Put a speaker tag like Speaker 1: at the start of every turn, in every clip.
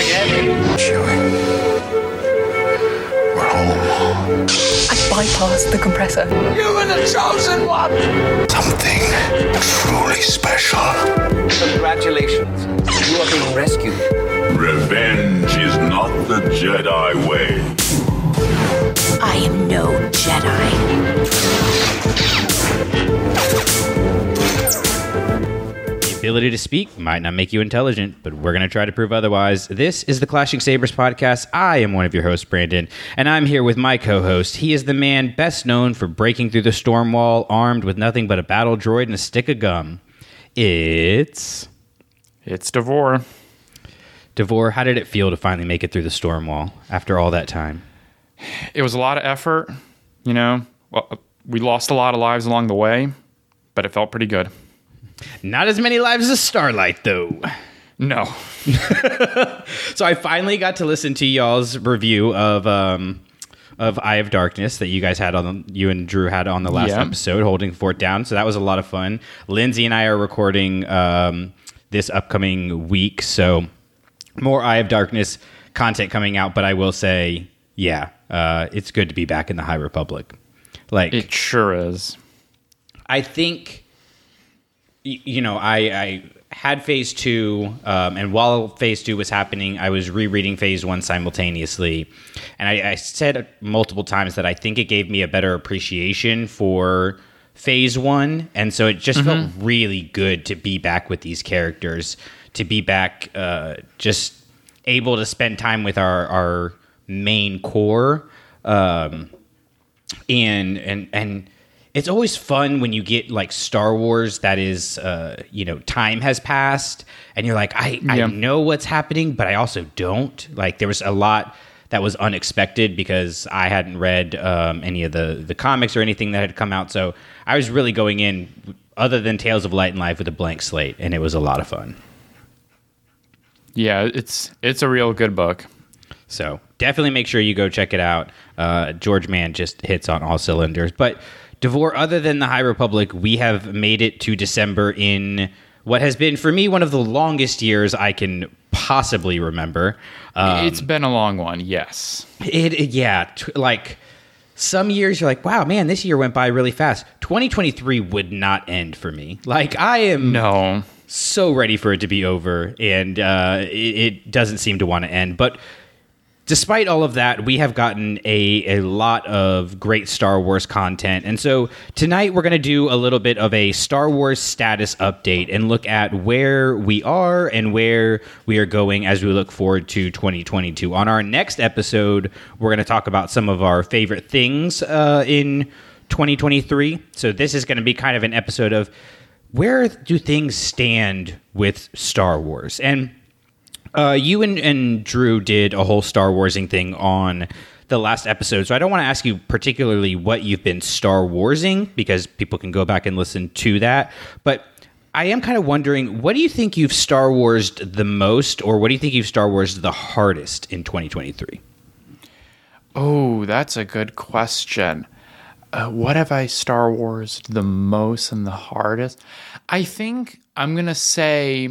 Speaker 1: again.
Speaker 2: Chewie. We're home.
Speaker 3: I bypassed the compressor.
Speaker 1: You were the chosen one.
Speaker 2: Something truly special.
Speaker 1: Congratulations. You are being rescued.
Speaker 4: Revenge is not the Jedi way.
Speaker 5: I am no Jedi.
Speaker 6: Ability to speak might not make you intelligent, but we're going to try to prove otherwise. This is the Clashing Sabers podcast. I am one of your hosts, Brandon, and I'm here with my co host. He is the man best known for breaking through the storm wall armed with nothing but a battle droid and a stick of gum. It's.
Speaker 7: It's Davor.
Speaker 6: Davor, how did it feel to finally make it through the storm wall after all that time?
Speaker 7: It was a lot of effort, you know. Well, we lost a lot of lives along the way, but it felt pretty good.
Speaker 6: Not as many lives as Starlight, though.
Speaker 7: No.
Speaker 6: So I finally got to listen to y'all's review of um of Eye of Darkness that you guys had on you and Drew had on the last
Speaker 7: Yeah.
Speaker 6: episode, holding Fort Down. So that was a lot of fun. Lindsay and I are recording um this upcoming week, so more Eye of Darkness content coming out. But I will say, yeah, uh, it's good to be back in the High Republic. Like
Speaker 7: It sure is.
Speaker 6: I think, you know, I, I had phase two, um, and while phase two was happening, I was rereading phase one simultaneously. And I, I said multiple times that I think it gave me a better appreciation for phase one. And so it just felt really good to be back with these characters, to be back uh, just able to spend time with our, our main core. Um, and and and it's always fun when you get like Star Wars that is uh you know time has passed and you're like I I know what's happening but I also don't like there was a lot that was unexpected because I hadn't read um, any of the the comics or anything that had come out so I was really going in other than Tales of Light and Life with a blank slate and it was a lot of fun
Speaker 7: Yeah, it's it's a real good book.
Speaker 6: So definitely make sure you go check it out. Uh, George Mann just hits on all cylinders. But Davor, other than the High Republic, we have made it to December in what has been for me one of the longest years I can possibly remember. Um,
Speaker 7: it's been a long one, yes.
Speaker 6: it, yeah, t- like some years you're like, wow, man, this year went by really fast. 2023 would not end for me. Like I am
Speaker 7: No.
Speaker 6: so ready for it to be over, and uh, it, it doesn't seem to want to end. But despite all of that, we have gotten a, a lot of great Star Wars content. And so tonight we're going to do a little bit of a Star Wars status update and look at where we are and where we are going as we look forward to 2022. On our next episode, we're going to talk about some of our favorite things uh, in 2023. So this is going to be kind of an episode of where do things stand with Star Wars? And uh, you and, and Drew did a whole Star Warsing thing on the last episode, so I don't want to ask you particularly what you've been Star Warsing because people can go back and listen to that. But I am kind of wondering, what do you think you've Star Warsed the most, or what do you think you've Star Warsed the hardest in 2023?
Speaker 7: Oh, that's a good question. Uh, what have I Star Warsed the most and the hardest? I think I'm gonna say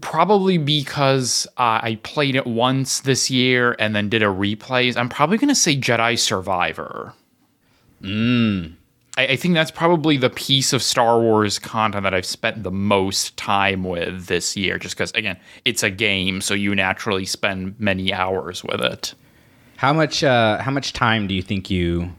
Speaker 7: probably because uh, I played it once this year and then did a replays. I'm probably gonna say Jedi Survivor. Mm. I, I think that's probably the piece of Star Wars content that I've spent the most time with this year. Just because, again, it's a game, so you naturally spend many hours with it.
Speaker 6: How much uh, how much time do you think you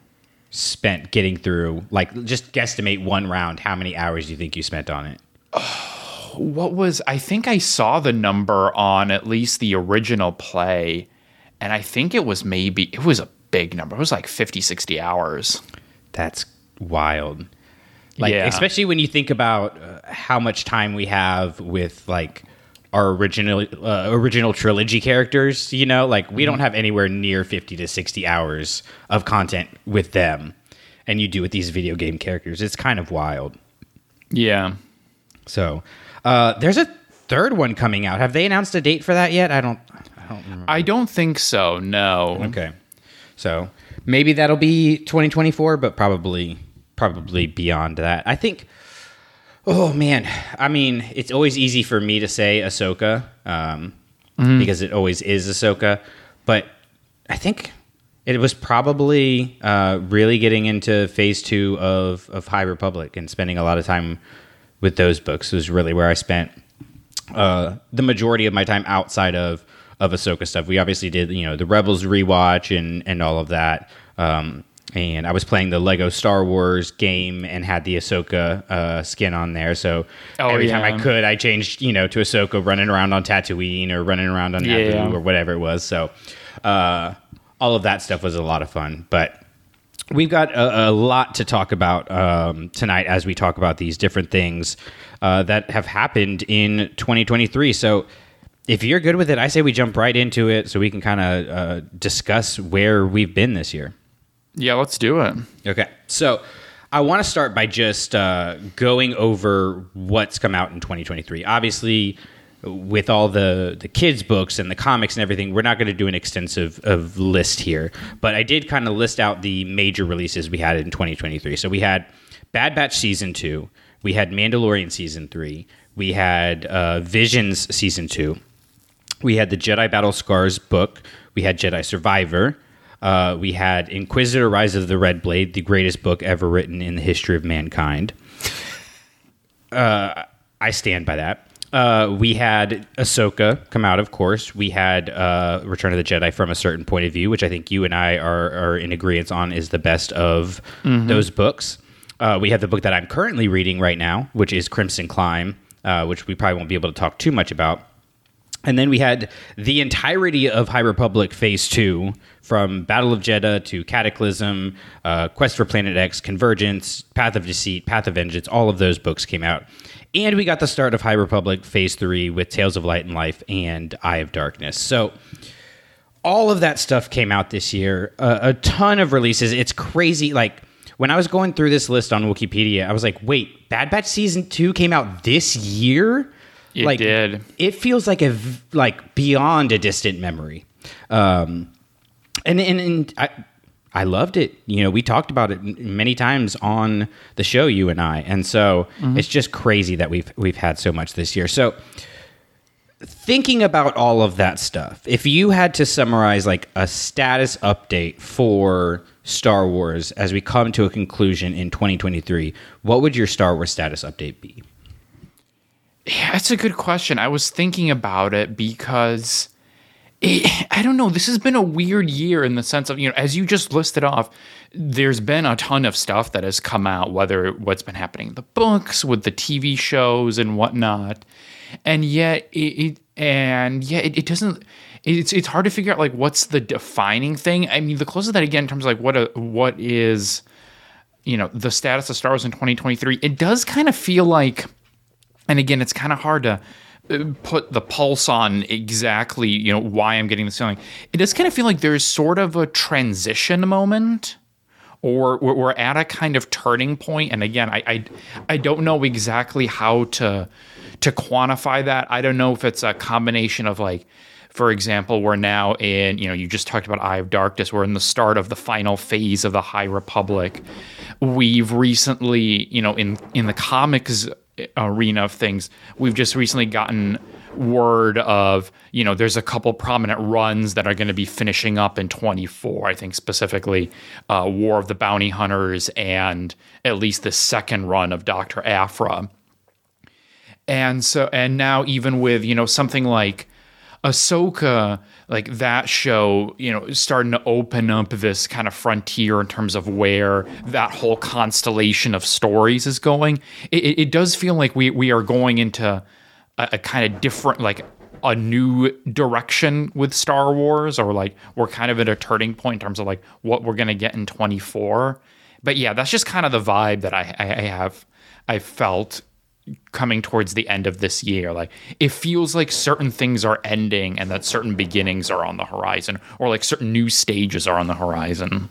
Speaker 6: spent getting through? Like, just guesstimate one round. How many hours do you think you spent on it?
Speaker 7: what was I think I saw the number on at least the original play and I think it was maybe it was a big number. It was like 50 60 hours.
Speaker 6: That's wild. Like,
Speaker 7: Yeah.
Speaker 6: especially when you think about uh, how much time we have with like our original uh, original trilogy characters. You know, like we don't have anywhere near fifty to sixty hours of content with them, and you do with these video game characters. It's kind of wild.
Speaker 7: Yeah.
Speaker 6: So, uh, there's a third one coming out. Have they announced a date for that yet? I don't. I don't remember.
Speaker 7: I don't think so. No.
Speaker 6: Okay. So maybe that'll be 2024, but probably probably beyond that. I think. Oh man, I mean, it's always easy for me to say Ahsoka, um, because it always is Ahsoka. But I think it was probably uh, really getting into phase two of, of High Republic and spending a lot of time with those books was really where I spent uh, the majority of my time outside of of Ahsoka stuff. We obviously did, you know, the Rebels rewatch and and all of that. Um, and I was playing the Lego Star Wars game and had the Ahsoka uh, skin on there. So
Speaker 7: Oh,
Speaker 6: every time I could, I changed, you know, to Ahsoka running around on Tatooine or running around on Naboo
Speaker 7: Yeah.
Speaker 6: or whatever it was. So uh, all of that stuff was a lot of fun. But we've got a, a lot to talk about um, tonight as we talk about these different things uh, that have happened in 2023. So if you're good with it, I say we jump right into it so we can kind of uh, discuss where we've been this year.
Speaker 7: Yeah, let's do it.
Speaker 6: Okay. So I want to start by just uh, going over what's come out in 2023. Obviously, with all the, the kids' books and the comics and everything, we're not going to do an extensive of list here. But I did kind of list out the major releases we had in 2023. So we had Bad Batch Season 2, we had Mandalorian Season 3, we had uh, Visions Season 2, we had the Jedi Battle Scars book. We had Jedi Survivor. Uh, we had Inquisitor Rise of the Red Blade, the greatest book ever written in the history of mankind. Uh, I stand by that. Uh, we had Ahsoka come out, of course. We had uh, Return of the Jedi from a certain point of view, which I think you and I are, are in agreement on is the best of those books. Uh, we have the book that I'm currently reading right now, which is Crimson Climb, uh, which we probably won't be able to talk too much about. And then we had the entirety of High Republic Phase 2 from Battle of Jedha to Cataclysm, uh, Quest for Planet X, Convergence, Path of Deceit, Path of Vengeance. All of those books came out. And we got the start of High Republic Phase 3 with Tales of Light and Life and Eye of Darkness. So all of that stuff came out this year. Uh, a ton of releases. It's crazy. Like when I was going through this list on Wikipedia, I was like, wait, Bad Batch Season 2 came out this year?
Speaker 7: It
Speaker 6: like,
Speaker 7: did.
Speaker 6: It feels like a like beyond a distant memory. Um, and and, and I I loved it. You know, we talked about it m- many times on the show, you and I, and so mm-hmm. it's just crazy that we've we've had so much this year. So thinking about all of that stuff, if you had to summarize like a status update for Star Wars as we come to a conclusion in 2023, what would your Star Wars status update be?
Speaker 7: Yeah, that's a good question. I was thinking about it because it, I don't know. This has been a weird year in the sense of, you know, as you just listed off, there's been a ton of stuff that has come out, whether what's been happening in the books, with the TV shows and whatnot. And yet it, it and yet it, it doesn't it's it's hard to figure out like what's the defining thing. I mean, the closest that again in terms of like what a what is you know the status of Star Wars in 2023, it does kind of feel like and again, it's kind of hard to put the pulse on exactly, you know, why I'm getting this feeling. It does kind of feel like there's sort of a transition moment, or we're, at a kind of turning point. And again, I, I, I don't know exactly how to to quantify that. I don't know if it's a combination of like. For example, we're now in, you know, you just talked about Eye of Darkness. We're in the start of the final phase of the High Republic. We've recently, you know, in in the comics arena of things, we've just recently gotten word of, you know, there's a couple prominent runs that are going to be finishing up in 24. I think specifically uh, War of the Bounty Hunters and at least the second run of Dr. Aphra. And so, and now even with, you know, something like Ahsoka, like that show, you know, starting to open up this kind of frontier in terms of where that whole constellation of stories is going. It, it, does feel like we we are going into a, a kind of different, like a new direction with Star Wars, or like we're kind of at a turning point in terms of like what we're gonna get in twenty four. But yeah, that's just kind of the vibe that I I have I felt coming towards the end of this year. Like it feels like certain things are ending and that certain beginnings are on the horizon, or like certain new stages are on the horizon.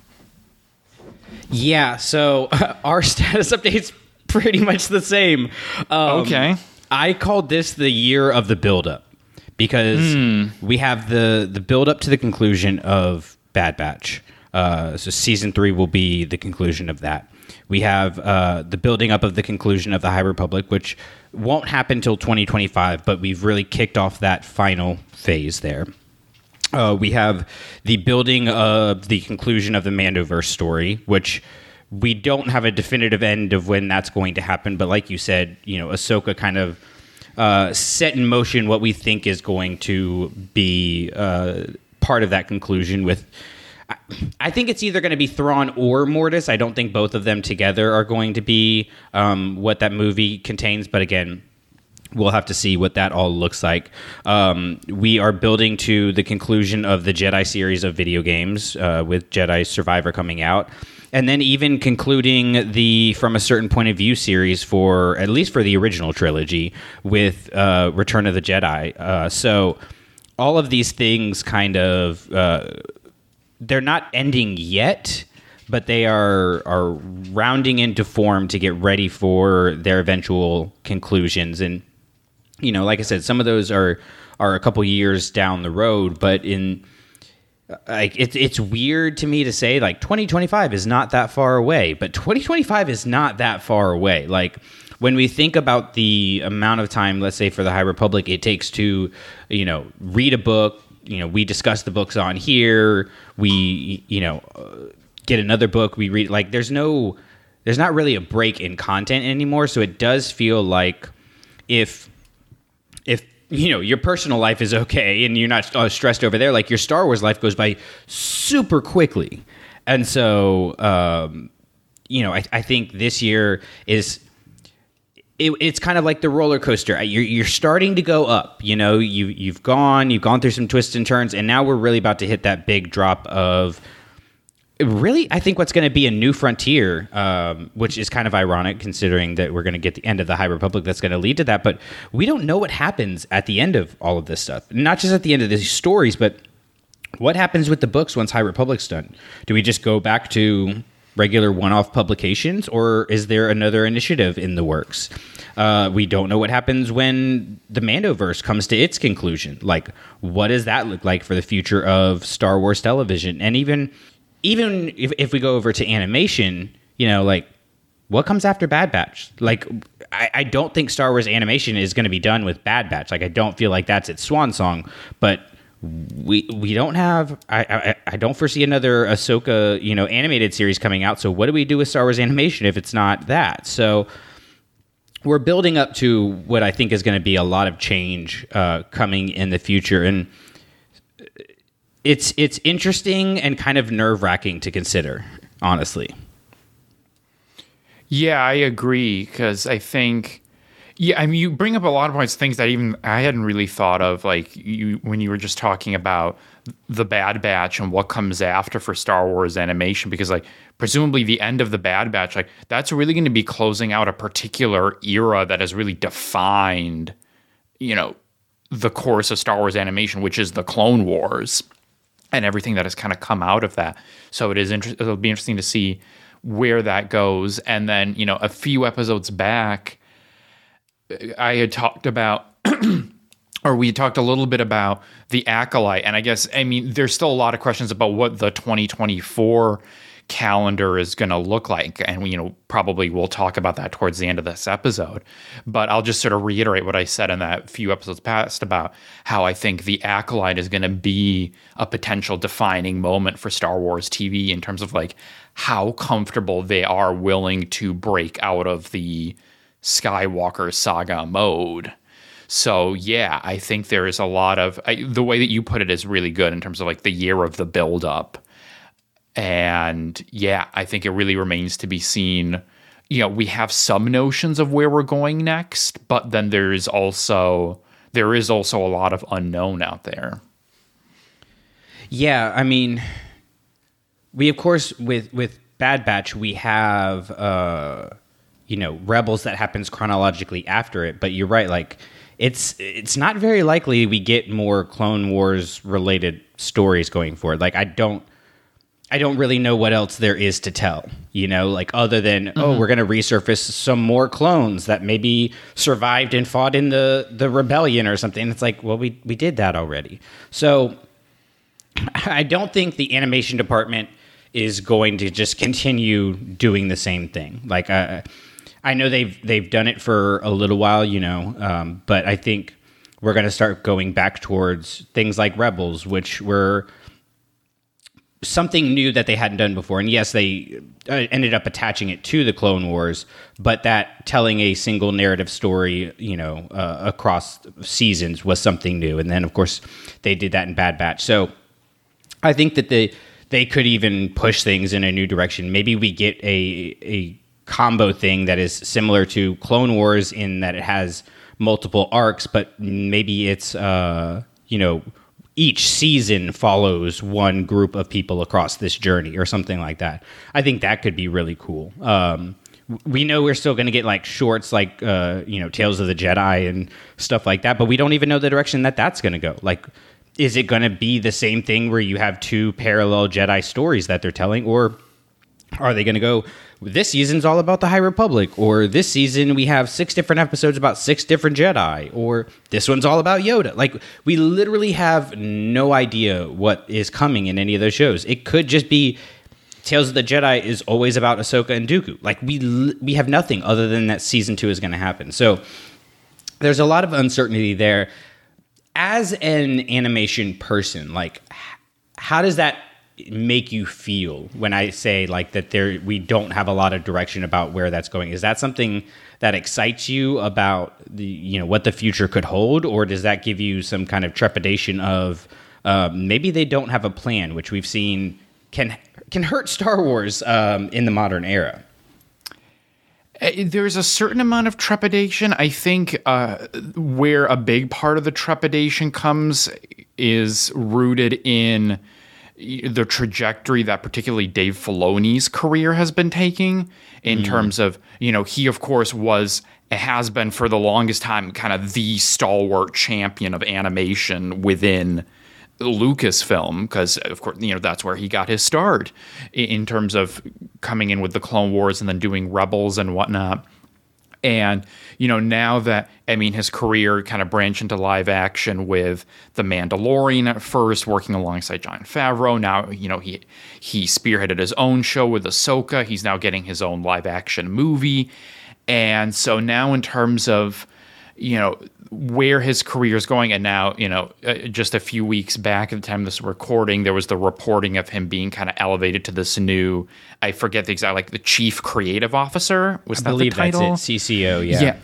Speaker 6: Yeah, so our status update's pretty much the same. Um,
Speaker 7: Okay.
Speaker 6: I called this the year of the buildup because we have the the buildup to the conclusion of Bad Batch. Uh, so season three will be the conclusion of that. We have uh, the building up of the conclusion of the High Republic, which won't happen until 2025, but we've really kicked off that final phase there. Uh, we have the building of the conclusion of the Mandoverse story, which we don't have a definitive end of when that's going to happen. But like you said, you know, Ahsoka kind of uh, set in motion what we think is going to be uh, part of that conclusion with. I think it's either going to be Thrawn or Mortis. I don't think both of them together are going to be um, what that movie contains. But again, we'll have to see what that all looks like. Um, we are building to the conclusion of the Jedi series of video games uh, with Jedi Survivor coming out. And then even concluding the From a Certain Point of View series for at least for the original trilogy with uh, Return of the Jedi. Uh, so all of these things kind of uh, they're not ending yet, but they are are rounding into form to get ready for their eventual conclusions. And you know, like I said, some of those are are a couple years down the road, but in like it's it's weird to me to say like 2025 is not that far away, but 2025 is not that far away. Like when we think about the amount of time, let's say for the High Republic, it takes to, you know, read a book. You know, we discuss the books on here. We, you know, uh, get another book. We read. Like, there's no, there's not really a break in content anymore. So it does feel like if, if you know your personal life is okay and you're not uh, stressed over there, like your Star Wars life goes by super quickly. And so, um, you know, I, I think this year is it, it's kind of like the roller coaster. You're, you're starting to go up. You know, you you've gone, you've gone through some twists and turns, and now we're really about to hit that big drop of really. I think what's going to be a new frontier, um, which is kind of ironic considering that we're going to get the end of the High Republic. That's going to lead to that, but we don't know what happens at the end of all of this stuff. Not just at the end of these stories, but what happens with the books once High Republic's done? Do we just go back to regular one-off publications, or is there another initiative in the works? Uh, we don't know what happens when the Mandoverse comes to its conclusion. Like, what does that look like for the future of Star Wars television? And even even if, if we go over to animation, you know, like what comes after Bad Batch? Like, I, I don't think Star Wars animation is going to be done with Bad Batch. Like, I don't feel like that's its swan song. But we we don't have I, I I don't foresee another Ahsoka you know animated series coming out. So what do we do with Star Wars animation if it's not that? So we're building up to what I think is going to be a lot of change uh, coming in the future, and it's it's interesting and kind of nerve wracking to consider, honestly.
Speaker 7: Yeah, I agree because I think, yeah, I mean, you bring up a lot of points, things that even I hadn't really thought of, like you when you were just talking about the Bad Batch and what comes after for Star Wars animation, because like presumably the end of the Bad Batch, like that's really going to be closing out a particular era that has really defined, you know, the course of Star Wars animation, which is the Clone Wars and everything that has kind of come out of that. So it is inter- it'll be interesting to see where that goes. And then, you know, a few episodes back, I had talked about, or we talked a little bit about the Acolyte. And I guess, I mean, there's still a lot of questions about what the 2024 calendar is going to look like. And, you know, probably we'll talk about that towards the end of this episode. But I'll just sort of reiterate what I said in that few episodes past about how I think the Acolyte is going to be a potential defining moment for Star Wars TV in terms of like how comfortable they are willing to break out of the Skywalker saga mode. So yeah, I think there is a lot of I, the way that you put it is really good in terms of like the year of the build up. And yeah, I think it really remains to be seen. You know, we have some notions of where we're going next, but then there is also there is also a lot of unknown out there.
Speaker 6: Yeah, I mean, we of course with with Bad Batch we have uh, you know Rebels that happens chronologically after it, but you're right, like it's it's not very likely we get more Clone Wars related stories going forward. Like I don't I don't really know what else there is to tell, you know, like other than oh, we're going to resurface some more clones that maybe survived and fought in the the rebellion or something. It's like, well, we we did that already. So I don't think the animation department is going to just continue doing the same thing. Like uh, I know they've they've done it for a little while, you know, um, but I think we're going to start going back towards things like Rebels, which were something new that they hadn't done before. And yes, they uh, ended up attaching it to the Clone Wars, but that telling a single narrative story, you know, uh, across seasons was something new. And then, of course, they did that in Bad Batch. So I think that they they could even push things in a new direction. Maybe we get a a combo thing that is similar to Clone Wars in that it has multiple arcs, but maybe it's uh, you know each season follows one group of people across this journey or something like that. I think that could be really cool. Um, we know we're still going to get like shorts like uh, you know Tales of the Jedi and stuff like that, but we don't even know the direction that that's going to go. Like, is it going to be the same thing where you have two parallel Jedi stories that they're telling, or are they going to go? This season's all about the High Republic, or this season we have six different episodes about six different Jedi, or this one's all about Yoda. Like we literally have no idea what is coming in any of those shows. It could just be Tales of the Jedi is always about Ahsoka and Dooku. Like we we have nothing other than that season two is going to happen. So there's a lot of uncertainty there. As an animation person, like how does that make you feel when I say like that there we don't have a lot of direction about where that's going? Is that something that excites you about the you know what the future could hold, or does that give you some kind of trepidation of um, maybe they don't have a plan, which we've seen can can hurt Star Wars um, in the modern era?
Speaker 7: Uh, There's a certain amount of trepidation. I think uh, where a big part of the trepidation comes is rooted in the trajectory that particularly Dave Filoni's career has been taking in mm. terms of, you know, he of course was has been for the longest time kind of the stalwart champion of animation within Lucasfilm because of course you know that's where he got his start in terms of coming in with the Clone Wars and then doing Rebels and whatnot. And you know now that I mean his career kind of branched into live action with The Mandalorian at first, working alongside Jon Favreau. Now you know he he spearheaded his own show with Ahsoka. He's now getting his own live action movie, and so now in terms of you know where his career is going and now you know uh, just a few weeks back at the time of this recording there was the reporting of him being kind of elevated to this new i forget the exact like the chief creative officer was
Speaker 6: I
Speaker 7: that
Speaker 6: believe
Speaker 7: the title
Speaker 6: that's it. CCO, yeah.
Speaker 7: yeah.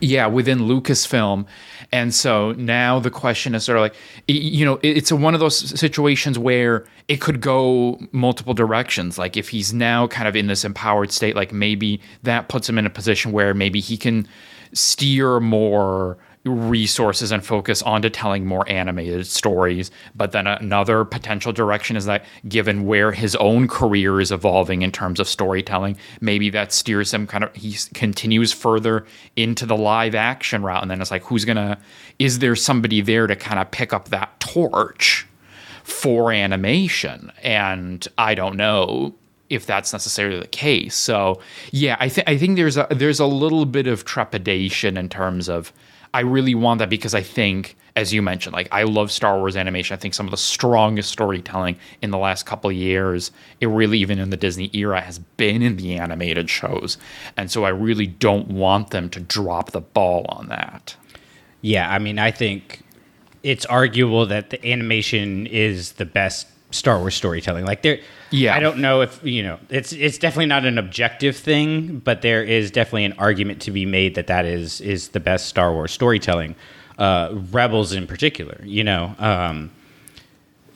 Speaker 7: Yeah, within Lucasfilm. And so now the question is sort of like, you know, it's a, one of those situations where it could go multiple directions. Like if he's now kind of in this empowered state, like maybe that puts him in a position where maybe he can steer more resources and focus onto telling more animated stories. But then another potential direction is that given where his own career is evolving in terms of storytelling, maybe that steers him kind of he continues further into the live action route. And then it's like, who's gonna is there somebody there to kind of pick up that torch for animation? And I don't know if that's necessarily the case. So yeah, I think I think there's a there's a little bit of trepidation in terms of I really want that because I think, as you mentioned, like I love Star Wars animation. I think some of the strongest storytelling in the last couple years, it really even in the Disney era, has been in the animated shows. And so I really don't want them to drop the ball on that.
Speaker 6: Yeah, I mean, I think it's arguable that the animation is the best Star Wars storytelling. Like there,
Speaker 7: Yeah.
Speaker 6: I don't know if you know. It's it's definitely not an objective thing, but there is definitely an argument to be made that that is is the best Star Wars storytelling. Uh, Rebels in particular, you know. Um,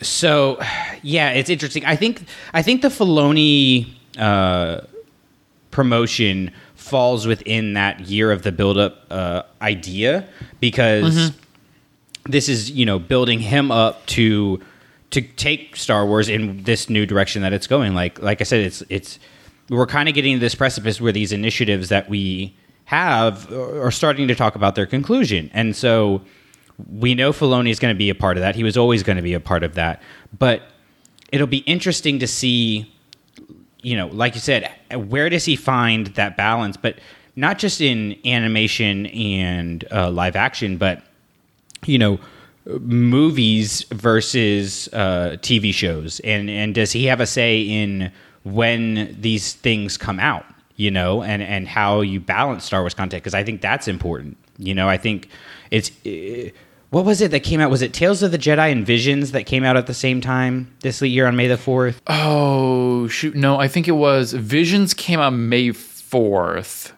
Speaker 6: so, yeah, it's interesting. I think I think the Filoni uh, promotion falls within that year of the build-up uh, idea because this is you know building him up to to take Star Wars in this new direction that it's going. Like like I said, it's it's we're kind of getting to this precipice where these initiatives that we have are starting to talk about their conclusion, and so we know Filoni is going to be a part of that. He was always going to be a part of that, but it'll be interesting to see you know, like you said, where does he find that balance? But not just in animation and uh, live action, but you know, movies versus uh, TV shows, and and does he have a say in when these things come out? You know, and and how you balance Star Wars content because I think that's important. You know, I think it's. Uh, what was it that came out? Was it Tales of the Jedi and Visions that came out at the same time this year on May the 4th?
Speaker 7: Oh, shoot. No, I think it was Visions came out May 4th.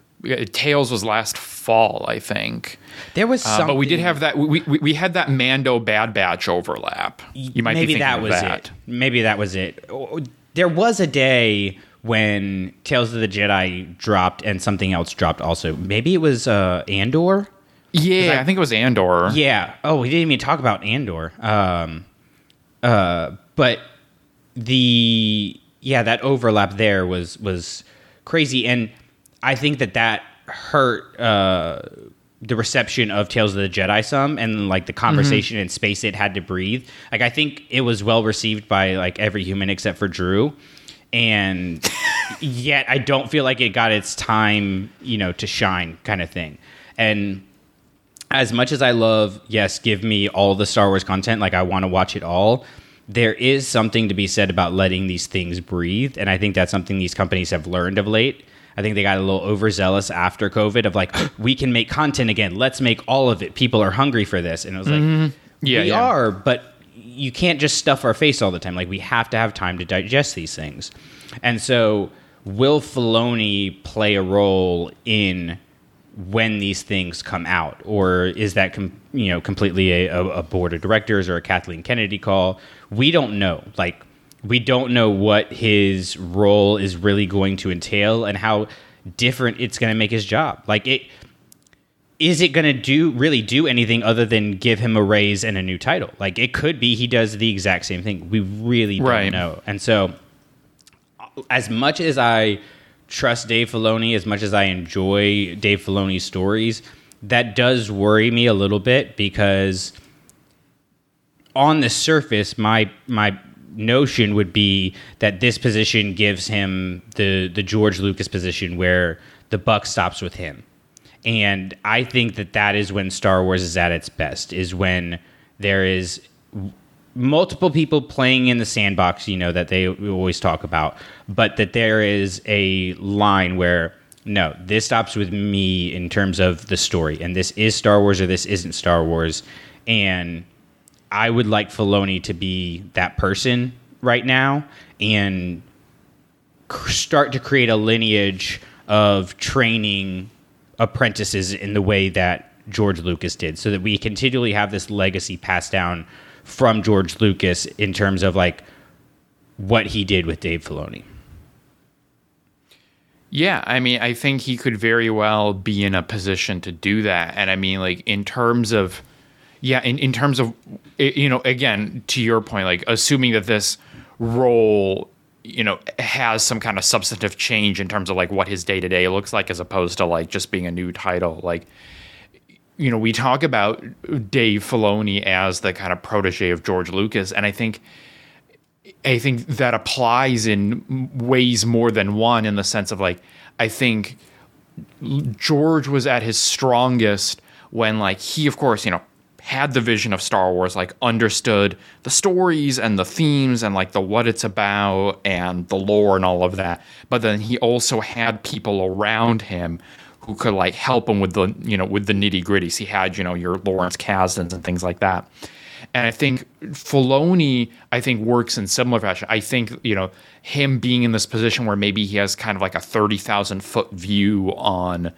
Speaker 7: Tales was last fall, I think.
Speaker 6: There was
Speaker 7: Uh, but we did have that. We, we, we had that Mando Bad Batch overlap. You might
Speaker 6: maybe
Speaker 7: be thinking
Speaker 6: that was
Speaker 7: that.
Speaker 6: it. Maybe that was it. There was a day when Tales of the Jedi dropped and something else dropped also. Maybe it was uh, Andor.
Speaker 7: Yeah,
Speaker 6: I-
Speaker 7: I, think it was Andor.
Speaker 6: Yeah. Oh, we didn't even talk about Andor. Um, uh, but the yeah, that overlap there was was crazy, and I think that that hurt uh, the reception of Tales of the Jedi some, and like the conversation and space it had to breathe. Like I think it was well received by like every human except for Drew, and yet I don't feel like it got its time, you know, to shine, kind of thing, and as much as I love, yes, give me all the Star Wars content, like I want to watch it all, there is something to be said about letting these things breathe. And I think that's something these companies have learned of late. I think they got a little overzealous after COVID of like, we can make content again. Let's make all of it. People are hungry for this. And it was like, mm-hmm.
Speaker 7: Yeah,
Speaker 6: we
Speaker 7: yeah.
Speaker 6: are, but you can't just stuff our face all the time. Like we have to have time to digest these things. And so will Filoni play a role in when these things come out, or is that com- you know completely a, a board of directors or a Kathleen Kennedy call? We don't know. Like we don't know what his role is really going to entail and how different it's going to make his job. Like it is it going to do really do anything other than give him a raise and a new title? Like it could be he does the exact same thing. We really don't
Speaker 7: Right.
Speaker 6: know. And so as much as I trust Dave Filoni, as much as I enjoy Dave Filoni's stories, that does worry me a little bit because on the surface, my my notion would be that this position gives him the the George Lucas position where the buck stops with him. And I think that that is when Star Wars is at its best, is when there is multiple people playing in the sandbox, you know, that they always talk about, but that there is a line where no, this stops with me in terms of the story, and this is Star Wars or this isn't Star Wars, and I would like Filoni to be that person right now and start to create a lineage of training apprentices in the way that George Lucas did, so that we continually have this legacy passed down from George Lucas in terms of like what he did with Dave Filoni.
Speaker 7: Yeah, I mean, I think he could very well be in a position to do that. And I mean, like, in terms of, yeah, in, in terms of, you know, again, to your point, like, assuming that this role, you know, has some kind of substantive change in terms of like what his day to day looks like, as opposed to like just being a new title. Like, you know, we talk about Dave Filoni as the kind of protege of George Lucas, and I think I think that applies in ways more than one in the sense of like I think George was at his strongest when like he of course, you know, had the vision of Star Wars, like understood the stories and the themes and like the what it's about and the lore and all of that. But then he also had people around him who could like help him with the you know with the nitty gritties. He had you know your Lawrence Kasdans and things like that. And I think Filoni, I think, works in similar fashion. I think, you know, him being in this position where maybe he has kind of like a 30,000 foot view on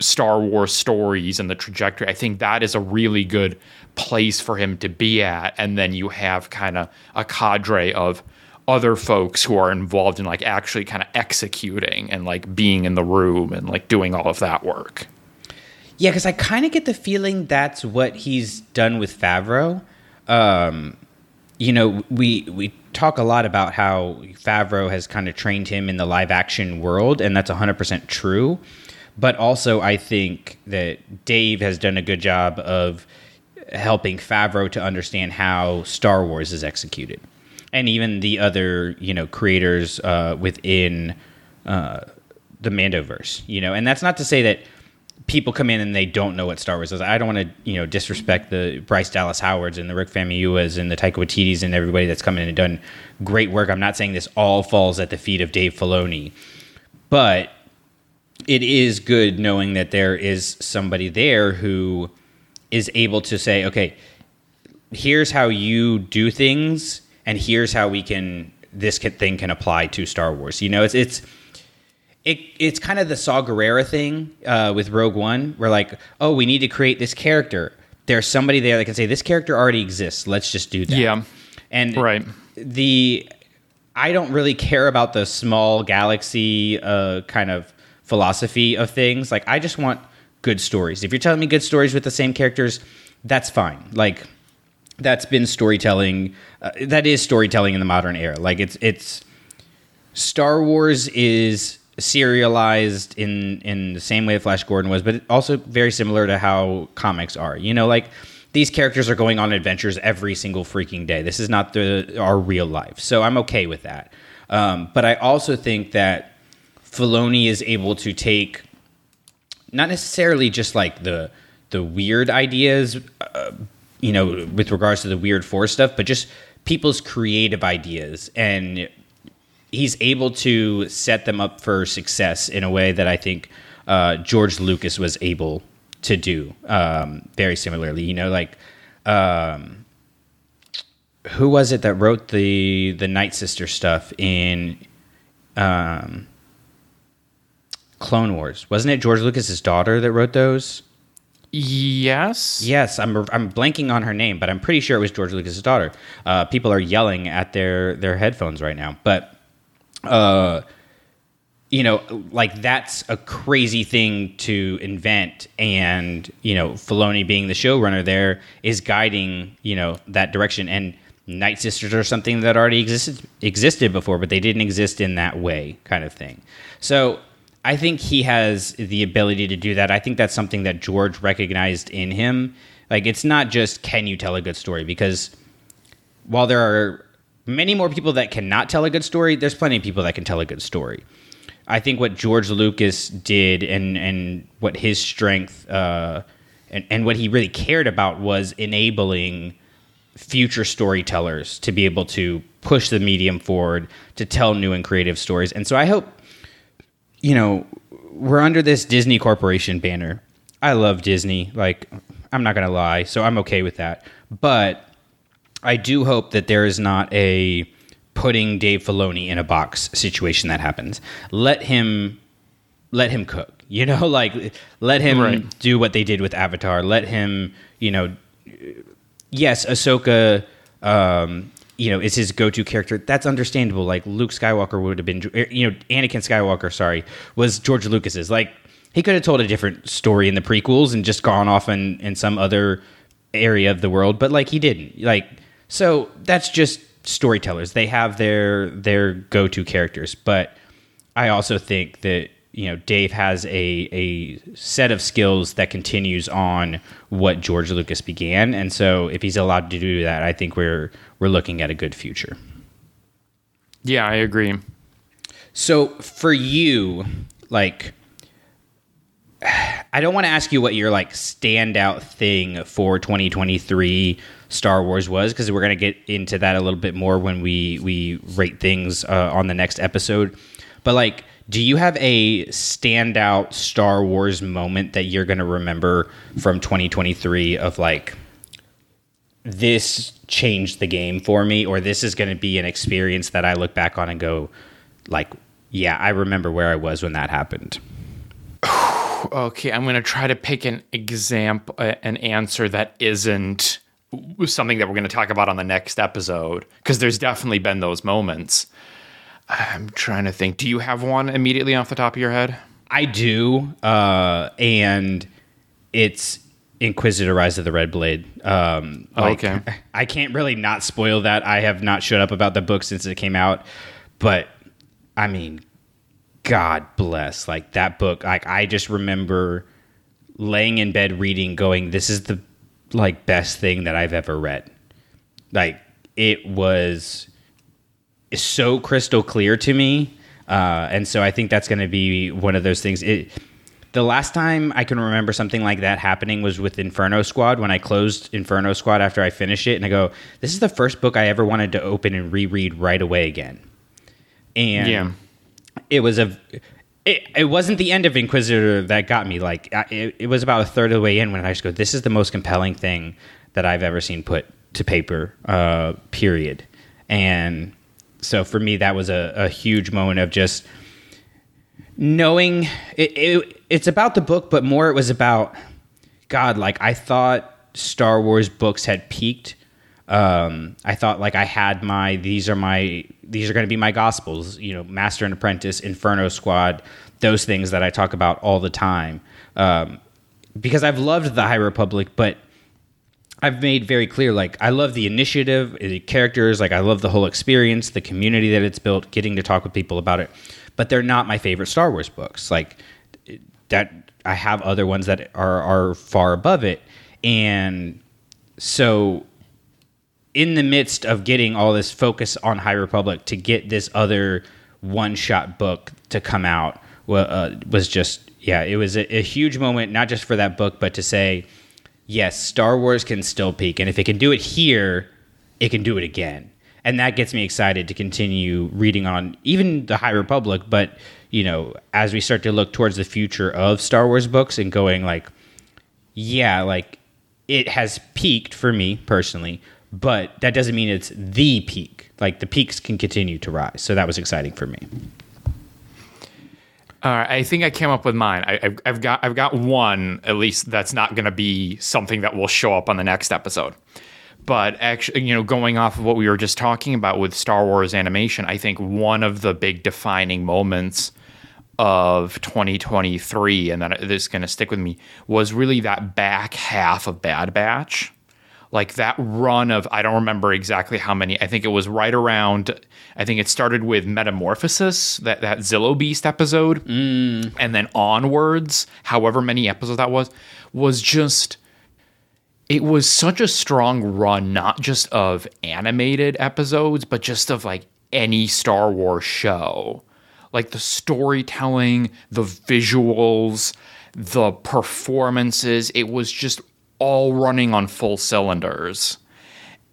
Speaker 7: Star Wars stories and the trajectory, I think that is a really good place for him to be at. And then you have kind of a cadre of other folks who are involved in like actually kind of executing and like being in the room and like doing all of that work.
Speaker 6: Yeah, because I kind of get the feeling that's what he's done with Favreau. Um, you know, we we talk a lot about how Favreau has kind of trained him in the live action world, and that's 100% true. But also, I think that Dave has done a good job of helping Favreau to understand how Star Wars is executed, and even the other you know creators uh, within uh, the Mandoverse. You know, and that's not to say that people come in and they don't know what Star Wars is. I don't want to, you know, disrespect the Bryce Dallas Howards and the Rick Famuyiwas and the Taika Waititis and everybody that's come in and done great work. I'm not saying this all falls at the feet of Dave Filoni, but it is good knowing that there is somebody there who is able to say, okay, here's how you do things, and here's how we can this can, thing can apply to Star Wars. You know, it's it's it, it's kind of the Saw Gerrera thing uh, with Rogue One, where like, oh, we need to create this character. There's somebody there that can say this character already exists. Let's just do that.
Speaker 7: Yeah.
Speaker 6: and
Speaker 7: Right.
Speaker 6: the I don't really care about the small galaxy uh, kind of philosophy of things. Like, I just want good stories. If you're telling me good stories with the same characters, that's fine. Like, that's been storytelling. Uh, that is storytelling in the modern era. Like, it's it's Star Wars is serialized in in the same way Flash Gordon was, but also very similar to how comics are. You know, like these characters are going on adventures every single freaking day. This is not the our real life, so I'm okay with that. Um, but I also think that Filoni is able to take not necessarily just like the the weird ideas, uh, you know, with regards to the weird force stuff, but just people's creative ideas and he's able to set them up for success in a way that I think uh, George Lucas was able to do um, very similarly. You know, like um, who was it that wrote the the Night Sister stuff in um, Clone Wars? Wasn't it George Lucas's daughter that wrote those?
Speaker 7: Yes.
Speaker 6: Yes, I'm I'm blanking on her name, but I'm pretty sure it was George Lucas's daughter. Uh, people are yelling at their their headphones right now, but uh, you know, like that's a crazy thing to invent, and you know, Filoni being the showrunner there is guiding you know that direction. And Night Sisters are something that already existed existed before, but they didn't exist in that way, kind of thing. So I think he has the ability to do that. I think that's something that George recognized in him. Like it's not just can you tell a good story because while there are many more people that cannot tell a good story, there's plenty of people that can tell a good story. I think what George Lucas did and and what his strength uh, and and what he really cared about was enabling future storytellers to be able to push the medium forward to tell new and creative stories. And so I hope you know, we're under this Disney Corporation banner. I love Disney. Like, I'm not going to lie. So I'm okay with that. But I do hope that there is not a putting Dave Filoni in a box situation that happens. Let him let him cook. You know, like let him
Speaker 7: Right.
Speaker 6: do what they did with Avatar. Let him, you know, yes, Ahsoka, um, you know, is his go-to character. That's understandable. Like Luke Skywalker would have been, er, you know, Anakin Skywalker, sorry, was George Lucas's. Like he could have told a different story in the prequels and just gone off in in some other area of the world, but like he didn't. Like so, that's just storytellers. They have their their go-to characters, but I also think that you know Dave has a a set of skills that continues on what George Lucas began, and so if he's allowed to do that, I think we're we're looking at a good future.
Speaker 7: Yeah, I agree.
Speaker 6: So for you, like, I don't want to ask you what your like standout thing for 2023 Star Wars was because we're gonna get into that a little bit more when we we rate things uh, on the next episode. But like, do you have a standout Star Wars moment that you're gonna remember from 2023 of like? this changed the game for me or this is going to be an experience that I look back on and go like yeah, I remember where I was when that happened.
Speaker 7: Okay, I'm going to try to pick an example, uh, an answer that isn't something that we're going to talk about on the next episode, because there's definitely been those moments. I'm trying to think. Do you have one immediately off the top of your head?
Speaker 6: I do uh and it's Inquisitor Rise of the Red Blade. Um like,
Speaker 7: Okay.
Speaker 6: I can't really not spoil that. I have not shut up about the book since it came out, but I mean God bless. Like that book, like I just remember laying in bed reading, going, This is the like best thing that I've ever read. Like it was so crystal clear to me. Uh, and so I think that's going to be one of those things. It the last time I can remember something like that happening was with Inferno Squad when I closed Inferno Squad after I finished it, and I go, "This is the first book I ever wanted to open and reread right away again." And
Speaker 7: Yeah.
Speaker 6: it was a. It, it wasn't the end of Inquisitor that got me. Like I- it, it was about a third of the way in when I just go, "This is the most compelling thing that I've ever seen put to paper." Uh, period. And so for me, that was a, a huge moment of just knowing it, it, it's about the book, but more it was about God. Like I thought Star Wars books had peaked. Um, I thought like I had my these are my these are going to be my gospels. You know, Master and Apprentice, Inferno Squad, those things that I talk about all the time. Um, because I've loved the High Republic, but I've made very clear like I love the initiative, the characters, like I love the whole experience, the community that it's built, getting to talk with people about it. But they're not my favorite Star Wars books. Like that I have other ones that are are far above it. And so in the midst of getting all this focus on High Republic to get this other one shot book to come out wa- uh, was just yeah it was a, a huge moment not just for that book but to say yes Star Wars can still peak and if it can do it here it can do it again and that gets me excited to continue reading on even the High Republic but you know as we start to look towards the future of Star Wars books and going like yeah, like it has peaked for me personally, but that doesn't mean it's the peak. Like the peaks can continue to rise. So that was exciting for me.
Speaker 7: All right, I think I came up with mine. I, I've, I've got I've got one at least that's not going to be something that will show up on the next episode. But actually, you know, going off of what we were just talking about with Star Wars animation, I think one of the big defining moments of 2023, and that this is going to stick with me, was really that back half of Bad Batch like that run of I don't remember exactly how many. I think it was right around. I think it started with Metamorphosis, that that Zillo Beast episode, mm. and then onwards, however many episodes that was, was just. It was such a strong run, not just of animated episodes, but just of like any Star Wars show. Like the storytelling, the visuals, the performances, it was just all running on full cylinders.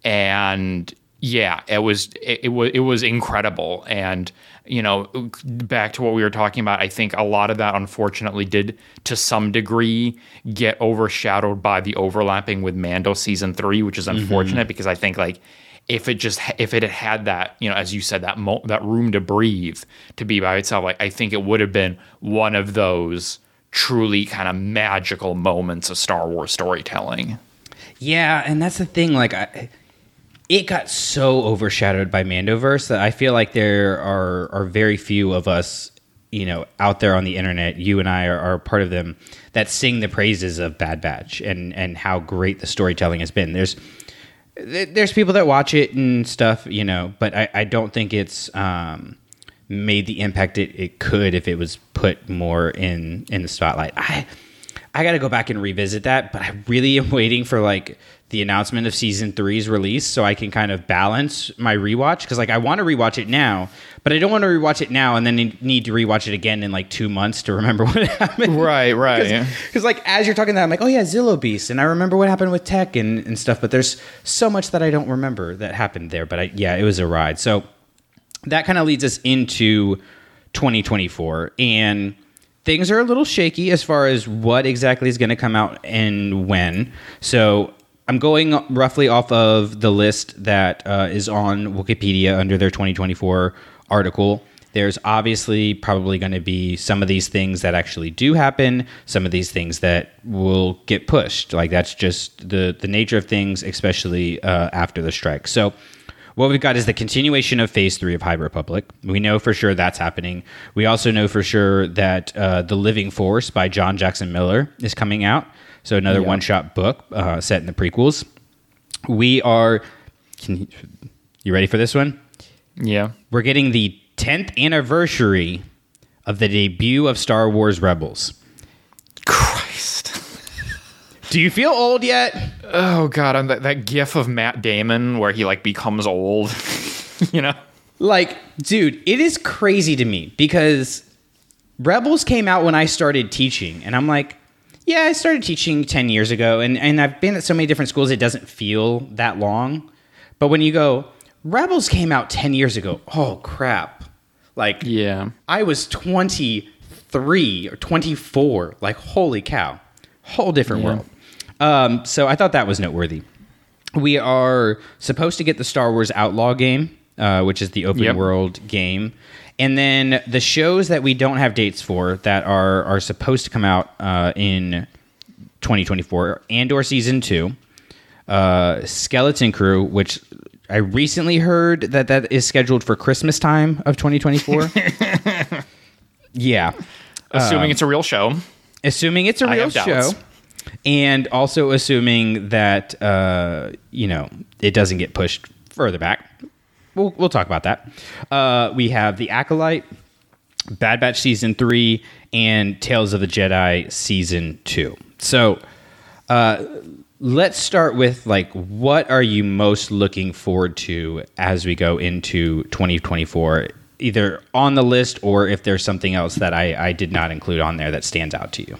Speaker 7: And yeah it was it, it was it was incredible. And you know back to what we were talking about i think a lot of that unfortunately did to some degree get overshadowed by the overlapping with mando season 3 which is mm-hmm. unfortunate because i think like if it just if it had had that you know as you said that mo- that room to breathe to be by itself like i think it would have been one of those truly kind of magical moments of Star Wars storytelling.
Speaker 6: Yeah, and that's the thing. Like, I, it got so overshadowed by Mandoverse that I feel like there are are very few of us, you know, out there on the internet. You and I are, are part of them that sing the praises of Bad Batch and and how great the storytelling has been. There's there's people that watch it and stuff, you know, but I, I don't think it's um, made the impact it, it could if it was put more in in the spotlight. I I got to go back and revisit that, but I really am waiting for like the announcement of season three's release so I can kind of balance my rewatch because like I want to rewatch it now, but I don't want to rewatch it now and then need to rewatch it again in like two months to remember what happened.
Speaker 7: Right, right.
Speaker 6: Because like as you're talking that, I'm like, oh yeah, Zillo Beast, and I remember what happened with Tech and, and stuff. But there's so much that I don't remember that happened there. But I, yeah, it was a ride. So that kind of leads us into 2024 and things are a little shaky as far as what exactly is going to come out and when. So i'm going roughly off of the list that uh, is on wikipedia under their 2024 article. There's obviously probably going to be some of these things that actually do happen some of these things that will get pushed. Like that's just the the nature of things especially uh, after the strike. So what we've got is the continuation of phase three of High Republic. We know for sure that's happening. We also know for sure that uh, The Living Force by John Jackson Miller is coming out. So another one shot book uh, set in the prequels. We are. Can you, you ready for this one?
Speaker 7: Yeah.
Speaker 6: We're getting the 10th anniversary of the debut of Star Wars Rebels.
Speaker 7: Christ.
Speaker 6: Do you feel old yet?
Speaker 7: Oh god, and that, that gif of Matt Damon where he like becomes old. you know?
Speaker 6: Like, dude, it is crazy to me because Rebels came out when I started teaching, and I'm like, yeah, I started teaching 10 years ago, and, and I've been at so many different schools, it doesn't feel that long. But when you go, Rebels came out 10 years ago, oh crap. Like,
Speaker 7: Yeah.
Speaker 6: I was 23 or 24. Like, holy cow. Whole different world. Um, so I thought that was noteworthy. We are supposed to get the Star Wars Outlaw game, uh, which is the open
Speaker 7: Yep.
Speaker 6: world game. And then the shows that we don't have dates for that are, are supposed to come out uh, in 2024 Andor Season 2, uh, Skeleton Crew, which I recently heard that that is scheduled for Christmas time of 2024. yeah.
Speaker 7: Assuming it's a real show.
Speaker 6: Assuming it's a real show.
Speaker 7: doubts.
Speaker 6: And also assuming that, uh, you know, it doesn't get pushed further back. We'll, we'll talk about that. Uh, we have The Acolyte, Bad Batch Season 3, and Tales of the Jedi Season 2. So uh, let's start with like what are you most looking forward to as we go into 2024 either on the list or if there's something else that I, I did not include on there that stands out to you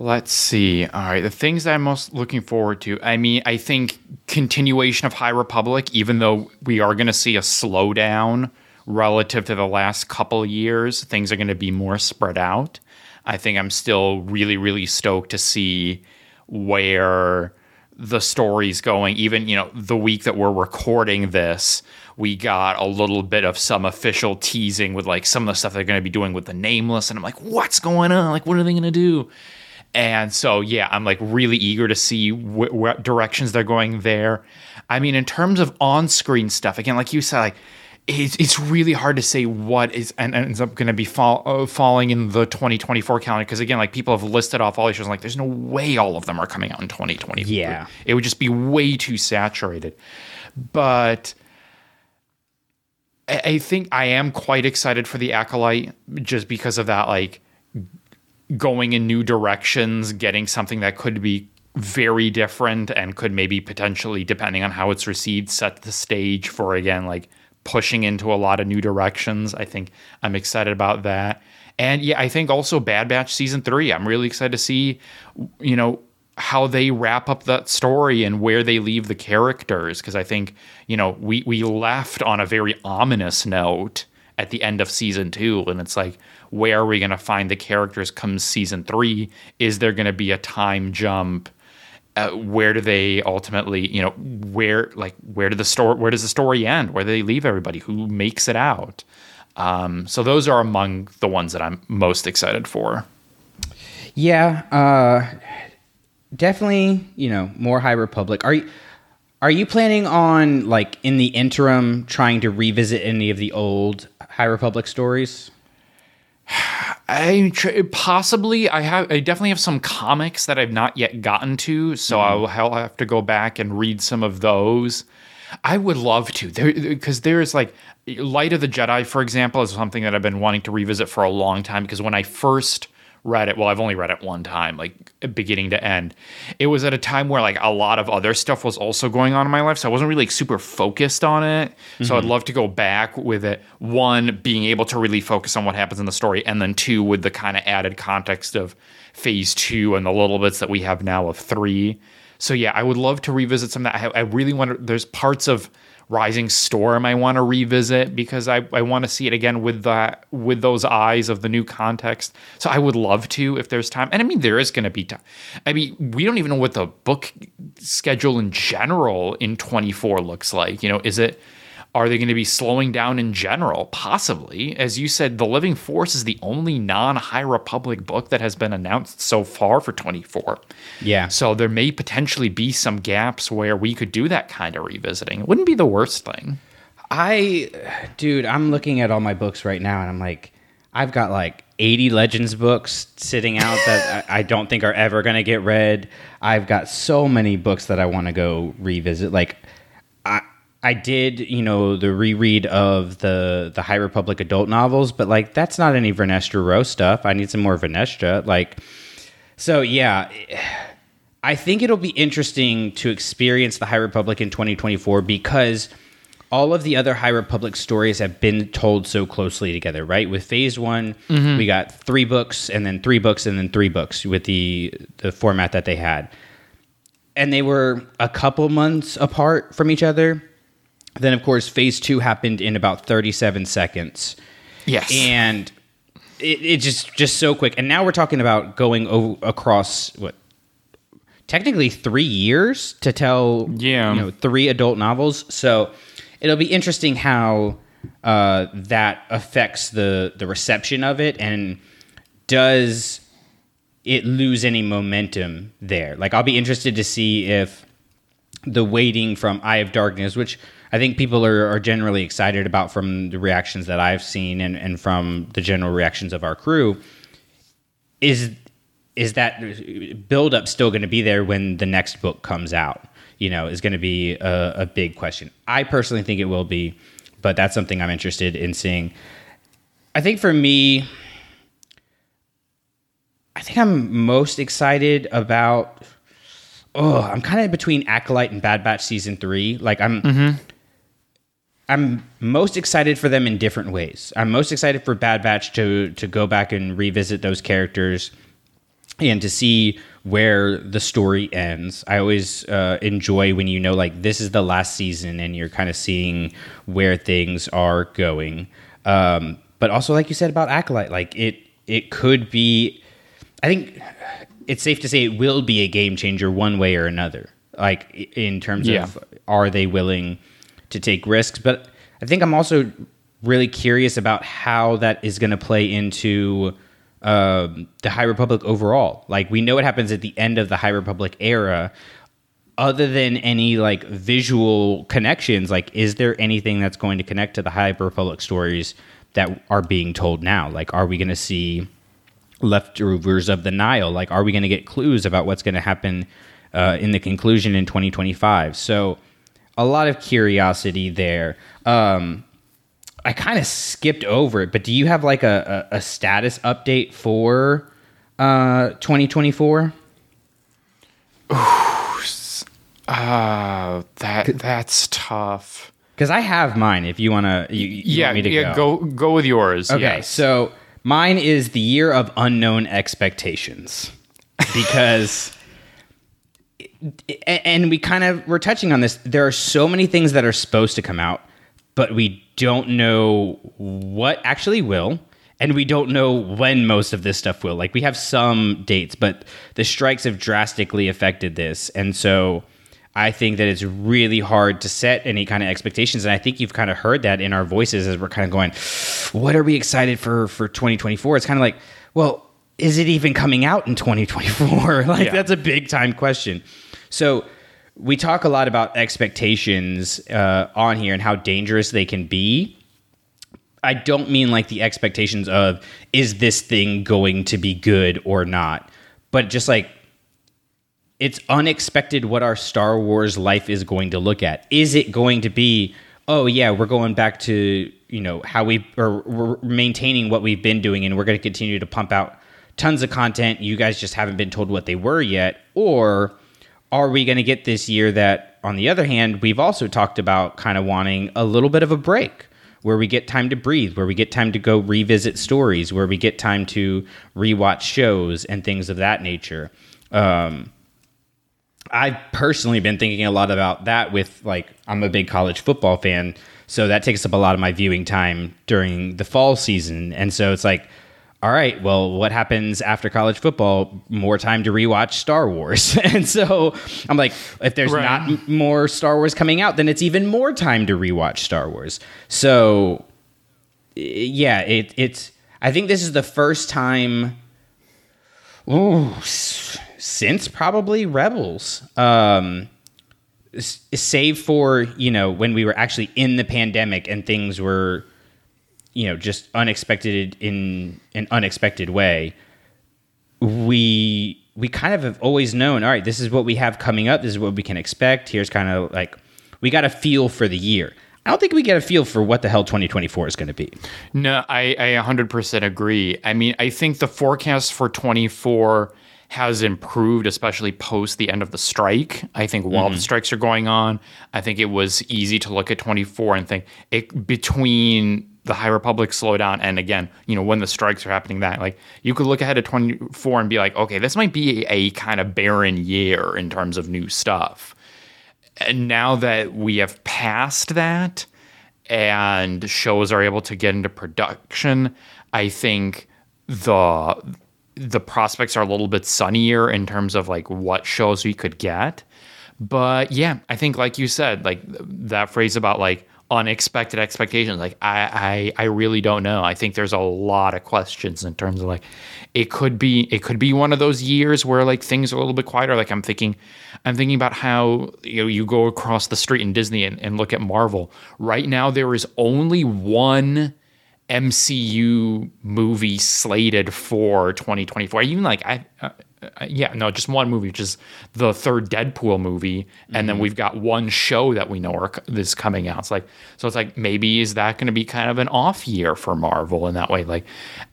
Speaker 7: Let's see. All right, the things that I'm most looking forward to. I mean, I think continuation of High Republic, even though we are going to see a slowdown relative to the last couple years, things are going to be more spread out. I think I'm still really, really stoked to see where the story's going. Even, you know, the week that we're recording this, we got a little bit of some official teasing with like some of the stuff they're going to be doing with the nameless. And I'm like, what's going on? Like, what are they going to do? And so, yeah, I'm like really eager to see wh- what directions they're going there. I mean, in terms of on screen stuff, again, like you said, like, it's, it's really hard to say what is and ends up going to be fall, uh, falling in the 2024 calendar because again like people have listed off all these shows like there's no way all of them are coming out in 2024
Speaker 6: Yeah.
Speaker 7: it would just be way too saturated but I, I think i am quite excited for the acolyte just because of that like going in new directions getting something that could be very different and could maybe potentially depending on how it's received set the stage for again like pushing into a lot of new directions. I think i'm excited about that. And yeah i think also bad batch season three i'm really excited to see you know how they wrap up that story and where they leave the characters. Because i think you know we we left on a very ominous note at the end of season two and it's like where are we going to find the characters come season three is there going to be a time jump uh, where do they ultimately you know where like where did the story where does the story end where do they leave everybody who makes it out um, so those are among the ones that i'm most excited for
Speaker 6: Yeah, uh, definitely. You know, more High Republic. Are you are you planning on like in the interim trying to revisit any of the old High Republic stories?
Speaker 7: I tr- possibly I have I definitely have some comics that I've not yet gotten to, so mm-hmm. I'll, I'll have to go back and read some of those. I would love to there because there's like Light of the Jedi, for example, is something that I've been wanting to revisit for a long time because when I first read it, well, I've only read it one time, like beginning to end. It was at a time where like a lot of other stuff was also going on in my life, so I wasn't really like, super focused on it. So I'd mm-hmm. love to go back with it. One, being able to really focus on what happens in the story, and then two, with the kind of added context of phase two and the little bits that we have now of three. So yeah, I would love to revisit some of that. I, I really want to. There's parts of Rising Storm I want to revisit because I, I want to see it again with that with those eyes of the new context. So I would love to if there's time. And I mean there is going to be time. I mean we don't even know what the book schedule in general in 24 looks like. You know, is it are they going to be slowing down in general? Possibly. As you said, The Living Force is the only non High Republic book that has been announced so far for 24.
Speaker 6: Yeah.
Speaker 7: So there may potentially be some gaps where we could do that kind of revisiting. It wouldn't be the worst thing.
Speaker 6: I, dude, I'm looking at all my books right now, and I'm like, I've got like 80 Legends books sitting out that I I don't think are ever going to get read. I've got so many books that I want to go revisit. Like, I. Did, you know, the reread of the the High Republic adult novels, but like that's not any Vernestra Rowe stuff. I need some more Vernestra. Like, so yeah, I think it'll be interesting to experience the High Republic in 2024 because all of the other High Republic stories have been told so closely together, right? With Phase One, mm-hmm. we got three books, and then three books, and then three books with the the format that they had, and they were a couple months apart from each other. Then, of course, Phase Two happened in about thirty seven seconds.
Speaker 7: Yes.
Speaker 6: and it, it just just so quick. And now we're talking about going over, across what technically three years to tell
Speaker 7: Yeah.
Speaker 6: you know three adult novels. So it'll be interesting how uh, that affects the the reception of it. And does it lose any momentum there? Like i'll be interested to see if the waiting from Eye of Darkness, which I think people are, are generally excited about from the reactions that I've seen and, and from the general reactions of our crew, is is that build up still going to be there when the next book comes out? You know, is going to be a, a big question. I personally think it will be, but that's something I'm interested in seeing. I think for me, I think I'm most excited about oh, I'm kind of between Acolyte and Bad Batch season three. Like I'm, mm-hmm. I'm most excited for them in different ways. I'm most excited for Bad Batch to to go back and revisit those characters and to see where the story ends. I always uh, enjoy when you know like this is the last season and you're kind of seeing where things are going. Um, but also, like you said about Acolyte, like it it could be. I think it's safe to say it will be a game changer one way or another. Like in terms
Speaker 7: Yeah.
Speaker 6: of are they willing to take risks? But I think I'm also really curious about how that is going to play into um, the High Republic overall. Like we know what happens at the end of the High Republic era. Other than any like visual connections, like is there anything that's going to connect to the High Republic stories that are being told now? Like, are we going to see leftovers of the Nihil? Like, are we going to get clues about what's going to happen uh, in the conclusion in 2025? So, a lot of curiosity there. Um, I kind of skipped over it, but do you have like a, a, a status update for uh, 2024?
Speaker 7: Uh, that that's tough.
Speaker 6: Because I have mine. If you want to, you, you
Speaker 7: Yeah,
Speaker 6: want me to
Speaker 7: yeah.
Speaker 6: go.
Speaker 7: Go go with yours.
Speaker 6: Okay,
Speaker 7: yes.
Speaker 6: so mine is the year of unknown expectations because and we kind of we're touching on this there are so many things that are supposed to come out but we don't know what actually will and we don't know when most of this stuff will like we have some dates but the strikes have drastically affected this and so I think that it's really hard to set any kind of expectations, and I think you've kind of heard that in our voices as we're kind of going, "What are we excited for for 2024?" It's kind of like, well, is it even coming out in 2024? like
Speaker 7: Yeah.
Speaker 6: that's a big time question. So we talk a lot about expectations uh, on here and how dangerous they can be. I don't mean like the expectations of is this thing going to be good or not, but just like it's unexpected what our Star Wars life is going to look at. Is it going to be, oh yeah, we're going back to you know how we or we're maintaining what we've been doing, and we're going to continue to pump out tons of content. You guys just haven't been told what they were yet, or are we going to get this year that, on the other hand, we've also talked about kind of wanting a little bit of a break where we get time to breathe, where we get time to go revisit stories, where we get time to rewatch shows and things of that nature. Um, I've personally been thinking a lot about that with like I'm a big college football fan, so that takes up a lot of my viewing time during the fall season. And so it's like, all right, well, what happens after college football? More time to rewatch Star Wars. and so I'm like, if there's
Speaker 7: Right.
Speaker 6: not m- more Star Wars coming out, then it's even more time to rewatch Star Wars. So yeah, it, it's. I think this is the first time Ooh, s- since probably Rebels. Um, s- save for you know when we were actually in the pandemic and things were, you know, just unexpected in an unexpected way. We we kind of have always known. All right, this is what we have coming up. This is what we can expect. Here's kind of like we got a feel for the year. I don't think we get a feel for what the hell 2024 is going to be.
Speaker 7: No, I, I 100% agree. I mean, I think the forecast for 24 has improved, especially post the end of the strike. I think while the mm-hmm. strikes are going on, I think it was easy to look at 24 and think it between the High Republic slowdown and again, you know, when the strikes are happening, that like you could look ahead at 24 and be like, okay, this might be a kind of barren year in terms of new stuff. And now that we have passed that and shows are able to get into production, I think the the prospects are a little bit sunnier in terms of like what shows we could get. But yeah, I think like you said, like that phrase about like unexpected expectations, like I, I I really don't know. I think there's a lot of questions in terms of like it could be it could be one of those years where like things are a little bit quieter. Like I'm thinking I'm thinking about how you know you go across the street in Disney and, and look at Marvel. Right now there is only one MCU movie slated for 2024. Even like I, uh, uh, yeah, no, just one movie, which is the third Deadpool movie, and then we've got one show that we know are is coming out. It's like so, it's like maybe is that going to be kind of an off year for Marvel in that way? Like,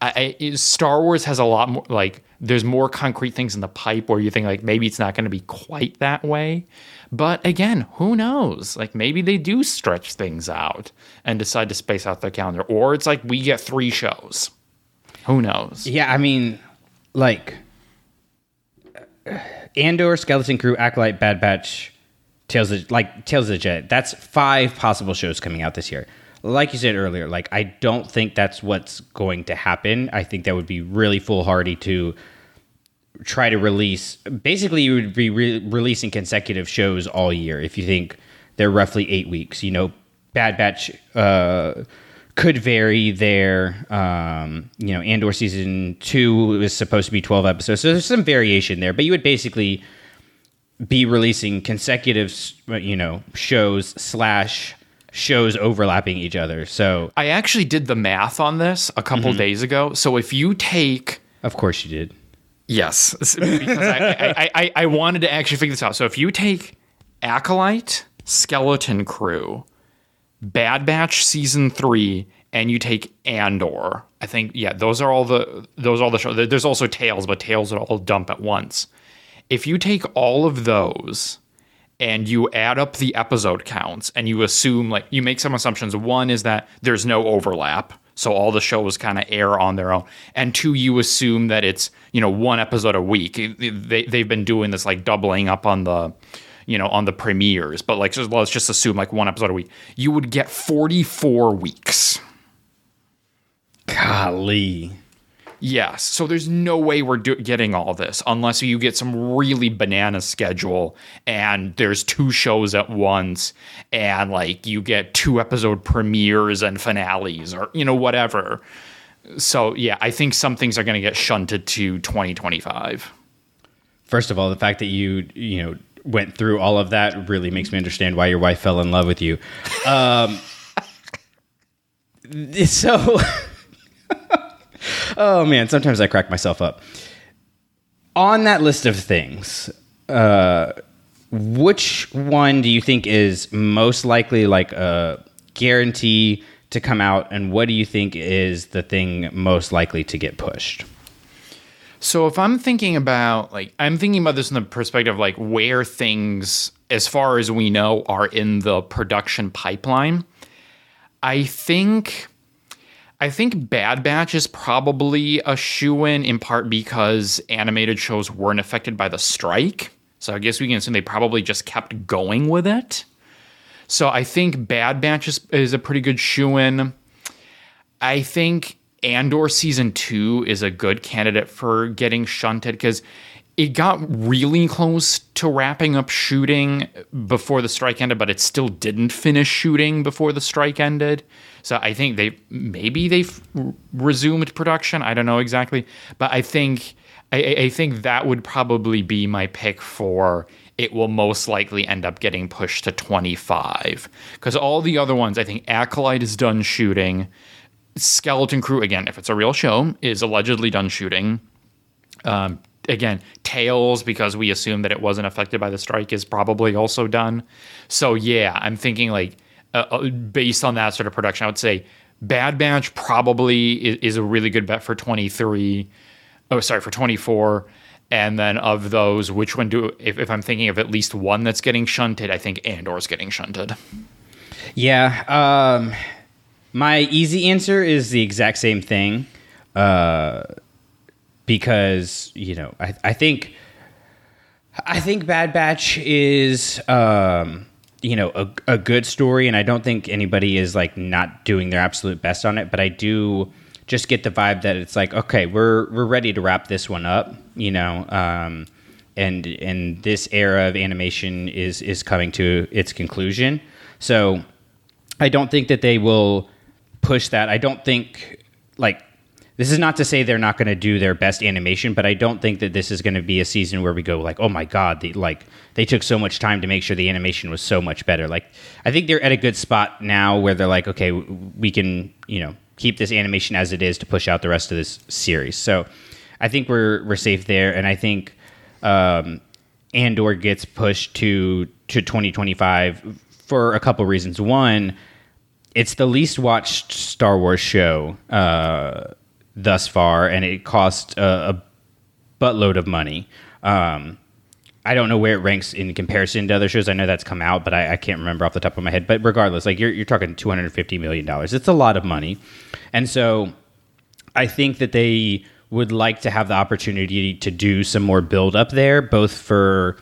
Speaker 7: I, I, Star Wars has a lot more like there's more concrete things in the pipe where you think like maybe it's not going to be quite that way. But again, who knows? Like maybe they do stretch things out and decide to space out their calendar, or it's like we get three shows. Who knows?
Speaker 6: Yeah, I mean, like Andor, Skeleton Crew, Acolyte, Bad Batch, Tales of like Tales of the Jedi. That's five possible shows coming out this year. Like you said earlier, like I don't think that's what's going to happen. I think that would be really foolhardy to try to release. Basically, you would be re- releasing consecutive shows all year if you think they're roughly eight weeks. You know, Bad Batch uh, could vary there. Um, you know, Andor season two was supposed to be 12 episodes. So there's some variation there, but you would basically be releasing consecutive, you know, shows slash shows overlapping each other. So,
Speaker 7: I actually did the math on this a couple days ago. So if you take
Speaker 6: of course, you did.
Speaker 7: Yes, because I, I, I, I wanted to actually figure this out. So if you take Acolyte, Skeleton Crew, Bad Batch season three, and you take Andor, I think yeah, those are all the those are all the shows. There's also Tales, but Tales are all dump at once. If you take all of those and you add up the episode counts and you assume like you make some assumptions. One is that there's no overlap. So all the shows kind of air on their own. And two, you assume that it's, you know, one episode a week. They, they've been doing this like doubling up on the, you know, on the premieres. But like, so let's just assume like one episode a week. You would get 44 weeks.
Speaker 6: Golly.
Speaker 7: Yes. So there's no way we're do- getting all this unless you get some really banana schedule and there's two shows at once and like you get two episode premieres and finales or, you know, whatever. So yeah, I think some things are going to get shunted to 2025.
Speaker 6: First of all, the fact that you, you know, went through all of that really makes me understand why your wife fell in love with you. Um, so, oh man, sometimes I crack myself up. On that list of things, uh, which one do you think is most likely like a guarantee to come out, and what do you think is the thing most likely to get pushed?
Speaker 7: So if I'm thinking about like I'm thinking about this in the perspective of like where things as far as we know are in the production pipeline. I think I think Bad Batch is probably a shoe in part because animated shows weren't affected by the strike. So I guess we can assume they probably just kept going with it. So I think Bad Batch is, is a pretty good shoe in. I think Andor season two is a good candidate for getting shunted because it got really close to wrapping up shooting before the strike ended, but it still didn't finish shooting before the strike ended. So I think they maybe they've resumed production. I don't know exactly, but I think I, I think that would probably be my pick for it will most likely end up getting pushed to 25 because all the other ones i think acolyte is done shooting skeleton crew again if it's a real show is allegedly done shooting um, again Tales because we assume that it wasn't affected by the strike is probably also done so yeah i'm thinking like uh, uh, based on that sort of production i would say bad batch probably is, is a really good bet for 23 oh sorry for 24 And then of those, which one do if, if I'm thinking of at least one that's getting shunted, I think Andor's getting shunted.
Speaker 6: Yeah. Um, my easy answer is the exact same thing. Uh, because, you know, I, I think I think Bad Batch is um, you know, a, a good story and I don't think anybody is like not doing their absolute best on it, but I do just get the vibe that it's like, okay, we're we're ready to wrap this one up, you know. Um, and and this era of animation is is coming to its conclusion. So I don't think that they will push that. I don't think like this is not to say they're not going to do their best animation, but I don't think that this is going to be a season where we go like, oh my god, the, like they took so much time to make sure the animation was so much better. Like I think they're at a good spot now where they're like, okay, we can you know keep this animation as it is to push out the rest of this series. So I think we're we're safe there, and I think um, Andor gets pushed to to 2025 for a couple reasons. One, it's the least watched Star Wars show uh, thus far, and it cost a, a buttload of money. Um, I don't know where it ranks in comparison to other shows. I know that's come out, but I, I, can't remember off the top of my head. But regardless, like you're you're talking two hundred fifty million dollars. It's a lot of money, and so I think that they would like to have the opportunity to do some more build up there, both for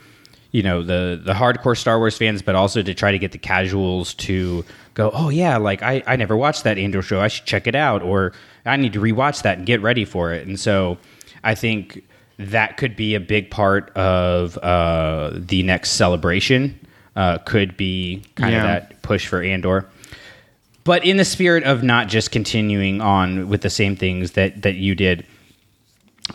Speaker 6: you know the the hardcore Star Wars fans, but also to try to get the casuals to go, oh yeah, like I I never watched that Andor show. I should check it out, or I need to rewatch that and get ready for it. And so I think that could be a big part of uh, the next celebration. Uh, could be kind
Speaker 7: Yeah.
Speaker 6: of that push for Andor. But in the spirit of not just continuing on with the same things that that you did,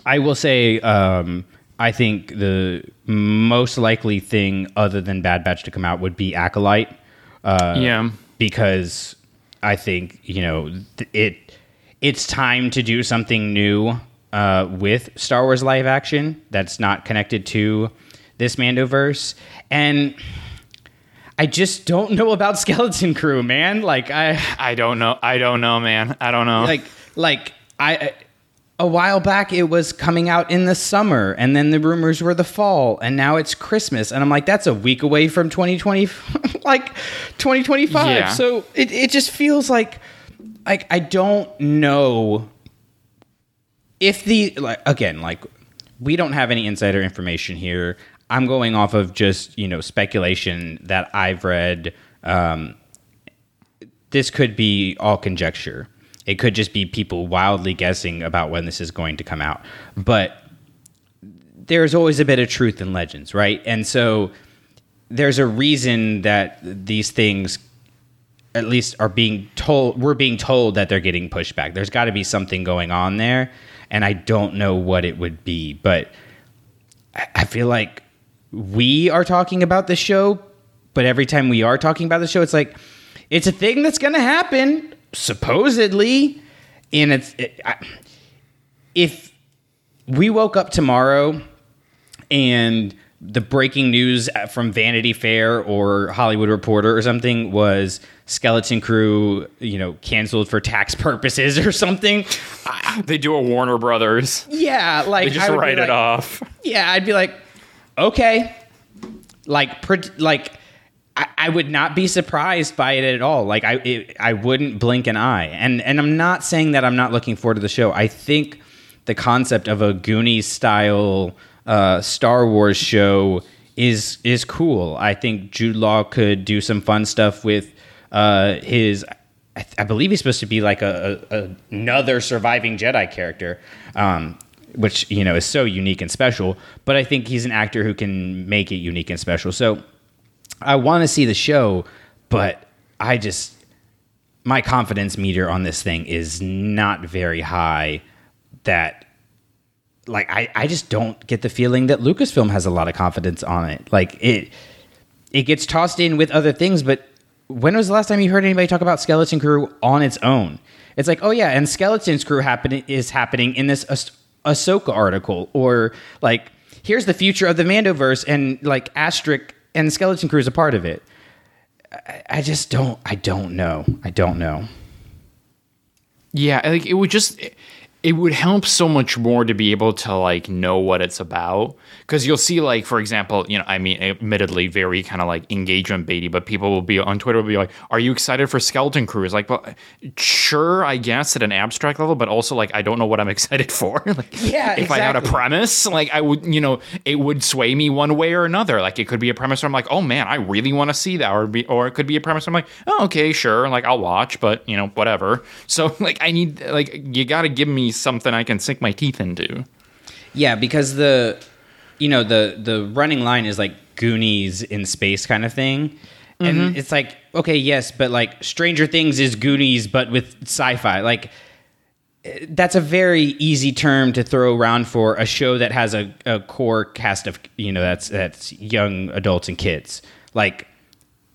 Speaker 6: I will say um, I think the most likely thing other than Bad Batch to come out would be Acolyte
Speaker 7: yeah.
Speaker 6: Because I think you know it. It's time to do something new uh, with Star Wars live action that's not connected to this Mandoverse, and I just don't know about Skeleton Crew, man. Like I
Speaker 7: I don't know. I don't know, man. I don't know.
Speaker 6: like like I a while back it was coming out in the summer and then the rumors were the fall and now it's Christmas and I'm like that's a week away from 2020 like 2025
Speaker 7: Yeah.
Speaker 6: so it it just feels like like I don't know if the like again like we don't have any insider information here. I'm going off of just you know speculation that i've read um, this could be all conjecture it could just be people wildly guessing about when this is going to come out. But there's always a bit of truth in legends right? And so there's a reason that these things at least are being told we're being told that they're getting pushed back. There's got to be something going on there and i don't know what it would be but I- feel like we are talking about the show but every time we are talking about the show it's like it's a thing that's going to happen supposedly and it's it, I, if we woke up tomorrow and the breaking news from Vanity Fair or Hollywood Reporter or something was Skeleton Crew, you know, canceled for tax purposes or something.
Speaker 7: they do a Warner Brothers.
Speaker 6: Yeah, like
Speaker 7: They just
Speaker 6: I would be
Speaker 7: write it
Speaker 6: like-
Speaker 7: off.
Speaker 6: Yeah, I'd be like, okay, like, like. I, would not be surprised by it at all. Like I, it, I wouldn't blink an eye. And and I'm not saying that I'm not looking forward to the show. I think the concept of a Goonies style uh, Star Wars show is is cool. I think Jude Law could do some fun stuff with uh, his. I, th- I believe he's supposed to be like a, a another surviving Jedi character, um, which you know is so unique and special. But I think he's an actor who can make it unique and special. So I want to see the show, but I just my confidence meter on this thing is not very high. That like I, I just don't get the feeling that Lucasfilm has a lot of confidence on it. Like it it gets tossed in with other things, but when was the last time you heard anybody talk about Skeleton Crew on its own? It's like, oh yeah, and Skeleton's Crew happen- is happening in this Ah- Ahsoka article, or like, here's the future of the Mandoverse, and like Asterisk and Skeleton Crew is a part of it. I, I just don't. I don't know. I don't know.
Speaker 7: Yeah, like it would just it would help so much more to be able to like know what it's about. Because you'll see like for example you know i mean admittedly very kind of like engagement baity but people will be on twitter will be like are you excited for skeleton crew? It's like well sure i guess at an abstract level but also like i don't know what i'm excited for. Like
Speaker 6: Yeah,
Speaker 7: if i had a premise like i would you know it would sway me one way or another. Like it could be a premise where i'm like oh man i really want to see that or be or it could be a premise where i'm like oh okay sure like i'll watch but you know whatever. So like i need like you gotta give me something i can sink my teeth into
Speaker 6: Yeah, because the you know the the running line is like Goonies in space kind of thing. And it's like, okay, yes, but like Stranger Things is Goonies but with sci-fi. Like that's a very easy term to throw around for a show that has a, a core cast of you know that's that's young adults and kids. Like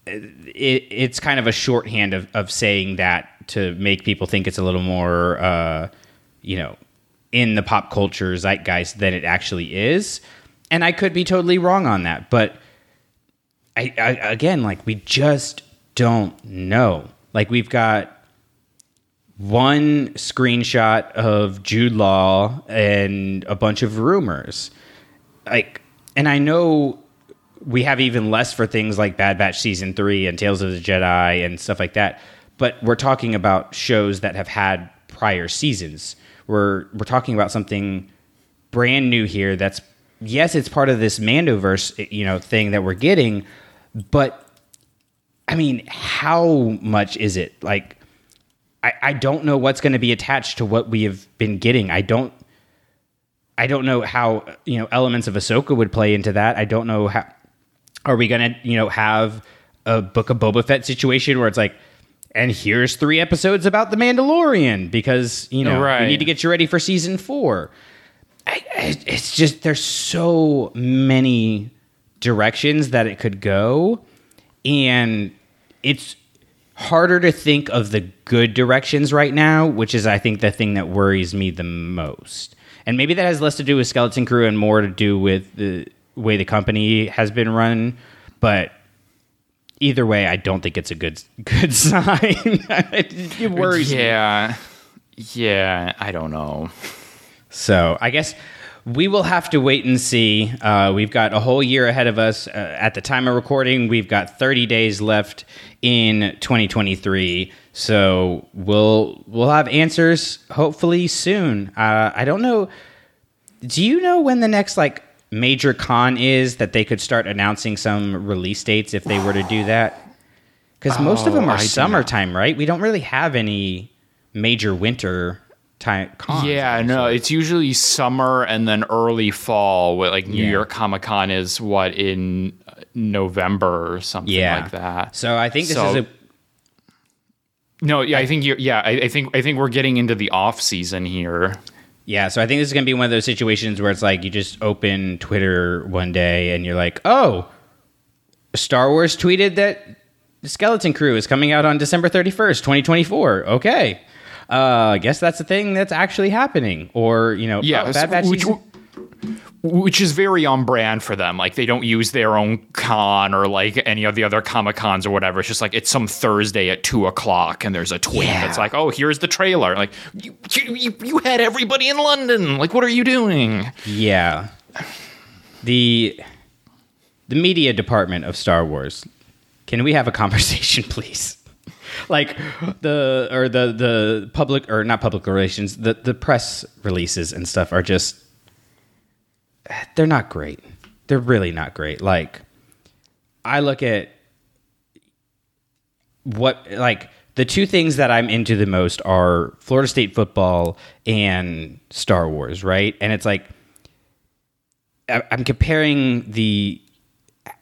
Speaker 6: it, it's kind of a shorthand of, of saying that to make people think it's a little more, uh, you know, in the pop culture zeitgeist than it actually is. And I could be totally wrong on that, but I, I again, like we just don't know. Like we've got one screenshot of Jude Law and a bunch of rumors. Like, and I know we have even less for things like Bad Batch season three and Tales of the Jedi and stuff like that. But we're talking about shows that have had prior seasons. We're we're talking about something brand new here. That's yes, it's part of this Mandoverse, eh, you know, thing that we're getting, but I mean, how much is it? Like, I, I don't know what's going to be attached to what we have been getting. I don't I don't know how you know elements of Ahsoka would play into that. I don't know how are we gonna you know have a Book of Boba Fett situation where it's like, and here's three episodes about the Mandalorian because you know we
Speaker 7: Right.
Speaker 6: need to get you ready for season four. I, I, it's just there's so many directions that it could go, and it's harder to think of the good directions right now, which is I think the thing that worries me the most. And maybe that has less to do with Skeleton Crew and more to do with the way the company has been run, but either way, I don't think it's a good good sign. it worries me.
Speaker 7: yeah yeah i don't know
Speaker 6: So I guess we will have to wait and see. Uh, we've got a whole year ahead of us. Uh, at the time of recording, we've got 30 days left in 2023. So we'll we'll have answers hopefully soon. Uh, I don't know. Do you know when the next like major con is that they could start announcing some release dates if they were to do that? Because most of them
Speaker 7: Oh,
Speaker 6: are
Speaker 7: I
Speaker 6: summertime, right? We don't really have any major winter time cons.
Speaker 7: yeah no it's usually summer and then early fall what like new
Speaker 6: Yeah.
Speaker 7: york comic-con is what in uh, november or something
Speaker 6: yeah,
Speaker 7: like that
Speaker 6: So I think this
Speaker 7: So-
Speaker 6: is a
Speaker 7: no yeah i think you're yeah I, I think i think we're getting into the off season here
Speaker 6: yeah. So I think this is gonna be one of those situations where it's like you just open Twitter one day and you're like, oh, Star Wars tweeted that the Skeleton Crew is coming out on December 31st, 2024. Okay. Uh, I guess that's a thing that's actually happening. Or, you know,
Speaker 7: Yeah,
Speaker 6: oh, Bad Batch
Speaker 7: which,
Speaker 6: season-
Speaker 7: which is very on brand for them. Like they don't use their own con or like any of the other comic cons or whatever. It's just like it's some Thursday at two o'clock and there's a tweet
Speaker 6: Yeah.
Speaker 7: that's like, "Oh, here's the trailer." Like you, you, you- had everybody in London. Like, what are you doing?
Speaker 6: Yeah. The the media department of Star Wars. Can we have a conversation, please? like the or the the public or not public relations, the the press releases and stuff are just they're not great. They're really not great. Like I look at what like the two things that I'm into the most are Florida State football and Star Wars, right? And it's like I'm comparing the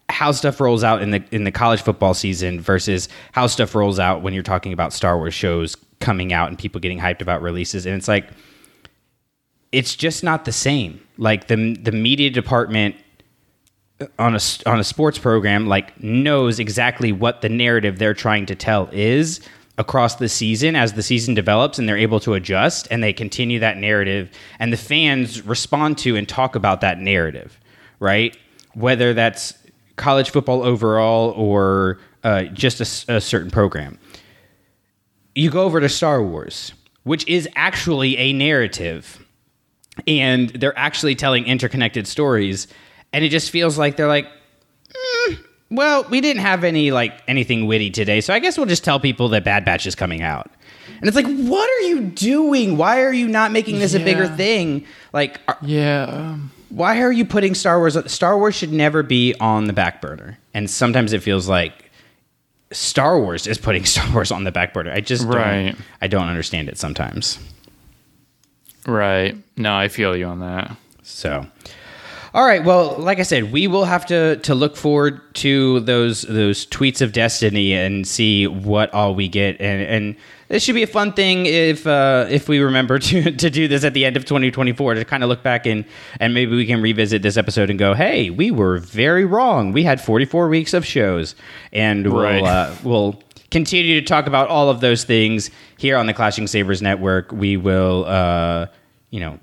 Speaker 6: how stuff rolls out in the in the college football season versus how stuff rolls out when you're talking about Star Wars shows coming out and people getting hyped about releases and it's like it's just not the same. Like the the media department on a on a sports program like knows exactly what the narrative they're trying to tell is across the season as the season develops and they're able to adjust and they continue that narrative and the fans respond to and talk about that narrative right whether that's college football overall or uh, just a certain program you go over to Star Wars. which is actually a narrative. And they're actually telling interconnected stories. And it just feels like they're like, "Mm, well, we didn't have any like anything witty today, so I guess we'll just tell people that Bad Batch is coming out. And it's like, what are you doing? Why are you not making this a bigger thing? Like, are-
Speaker 7: Yeah. um,
Speaker 6: why are you putting Star Wars? Star Wars should never be on the back burner. And sometimes it feels like Star Wars is putting Star Wars on the back burner. I just
Speaker 7: Right.
Speaker 6: don't, I don't understand it sometimes.
Speaker 7: Right. No, I feel you on that.
Speaker 6: So, all right. Well, like I said, we will have to to look forward to those those tweets of destiny and see what all we get. And and this should be a fun thing if uh, if we remember to to do this at the end of 2024 to kind of look back and and maybe we can revisit this episode and go, hey, we were very wrong. We had 44 weeks of shows, and
Speaker 7: Right.
Speaker 6: we'll uh, we'll continue to talk about all of those things here on the Clashing Sabers Network. We will, uh, you know,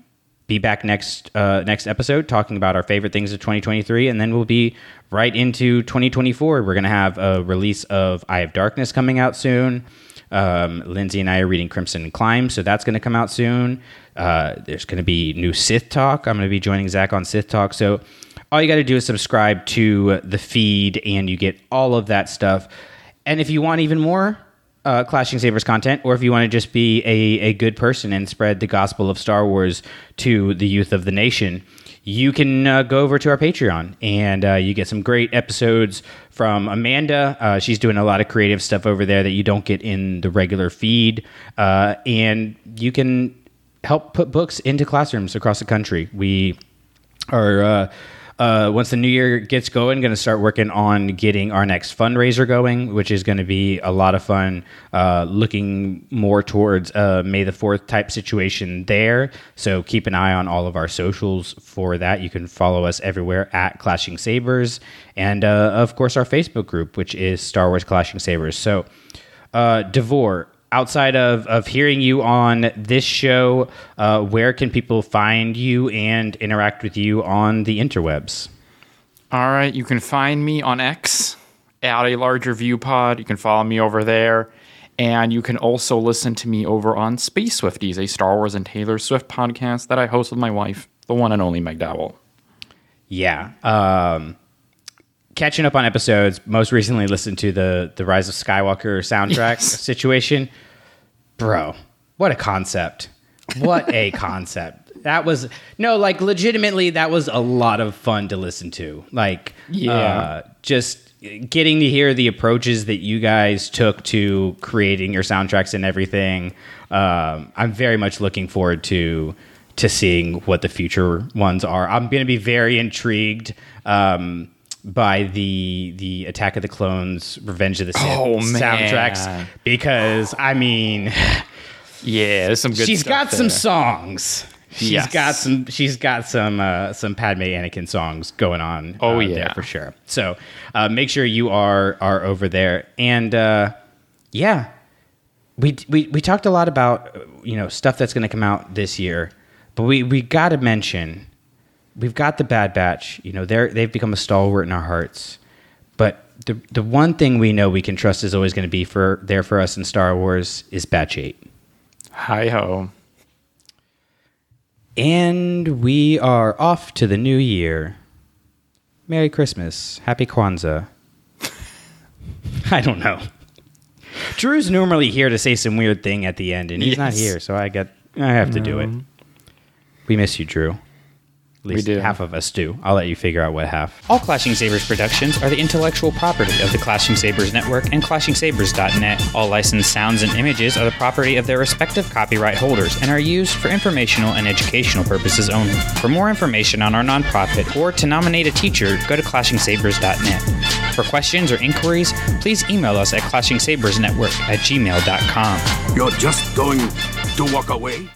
Speaker 6: be back next uh, next episode talking about our favorite things of 2023, and then we'll be right into 2024. We're gonna have a release of Eye of Darkness coming out soon. Um, Lindsay and I are reading Crimson and Climb, so that's gonna come out soon. Uh, there's gonna be new Sith talk. I'm gonna be joining Zach on Sith talk. So all you got to do is subscribe to the feed, and you get all of that stuff. And if you want even more uh, Clashing Sabers content, or if you want to just be a, a good person and spread the gospel of Star Wars to the youth of the nation, you can uh, go over to our Patreon and uh, you get some great episodes from Amanda. Uh, she's doing a lot of creative stuff over there that you don't get in the regular feed. Uh, and you can help put books into classrooms across the country. We are uh, once the new year gets going, going to start working on getting our next fundraiser going, which is going to be a lot of fun. Uh, looking more towards May the Fourth type situation there. So keep an eye on all of our socials for that. You can follow us everywhere at Clashing Sabers, and uh, of course our Facebook group, which is Star Wars Clashing Sabers. So, uh, Davor, outside of, of hearing you on this show, uh, where can people find you and interact with you on the interwebs?
Speaker 7: All right, you can find me on X at a larger view pod. You can follow me over there. And you can also listen to me over on Space Swifties, a Star Wars and Taylor Swift podcast that I host with my wife, the one and only Meg Dowell.
Speaker 6: Yeah. Um, catching up on episodes, most recently listened to the, the Rise of Skywalker soundtrack
Speaker 7: Yes.
Speaker 6: situation. Bro, what a concept. What a concept. That was, no, like legitimately, that was a lot of fun to listen to. Like,
Speaker 7: Yeah.
Speaker 6: uh, just getting to hear the approaches that you guys took to creating your soundtracks and everything. Um, I'm very much looking forward to to seeing what the future ones are. I'm going to be very intrigued um, by the the Attack of the Clones, Revenge of the Sith
Speaker 7: Oh,
Speaker 6: soundtracks because I mean,
Speaker 7: Yeah, there's some good
Speaker 6: she's got some songs. She's
Speaker 7: Yes.
Speaker 6: got some. She's got some uh, some Padme Anakin songs going on.
Speaker 7: Oh,
Speaker 6: uh,
Speaker 7: yeah.
Speaker 6: there for sure. So uh, make sure you are are over there. And uh, yeah, we, we we talked a lot about uh, you know stuff that's going to come out this year, but we we got to mention we've got the Bad Batch. You know they're they've become a stalwart in our hearts. But the the one thing we know we can trust is always going to be for there for us in Star Wars is Batcher.
Speaker 7: Hi ho.
Speaker 6: And we are off to the new year. Merry Christmas. Happy Kwanzaa. I don't know. Drew's normally here to say some weird thing at the end, and he's not here, so I get I have to do it. Mm-hmm. We miss you, Drew. At least
Speaker 7: do.
Speaker 6: half of us do. I'll let you figure out what half. All Clashing Sabers productions are the intellectual property of the Clashing Sabers Network and ClashingSabers.net. All licensed sounds and images are the property of their respective copyright holders and are used for informational and educational purposes only. For more information on our nonprofit or to nominate a teacher, go to ClashingSabers.net. For questions or inquiries, please email us at ClashingSabersNetwork at gmail.com.
Speaker 4: You're just going to walk away?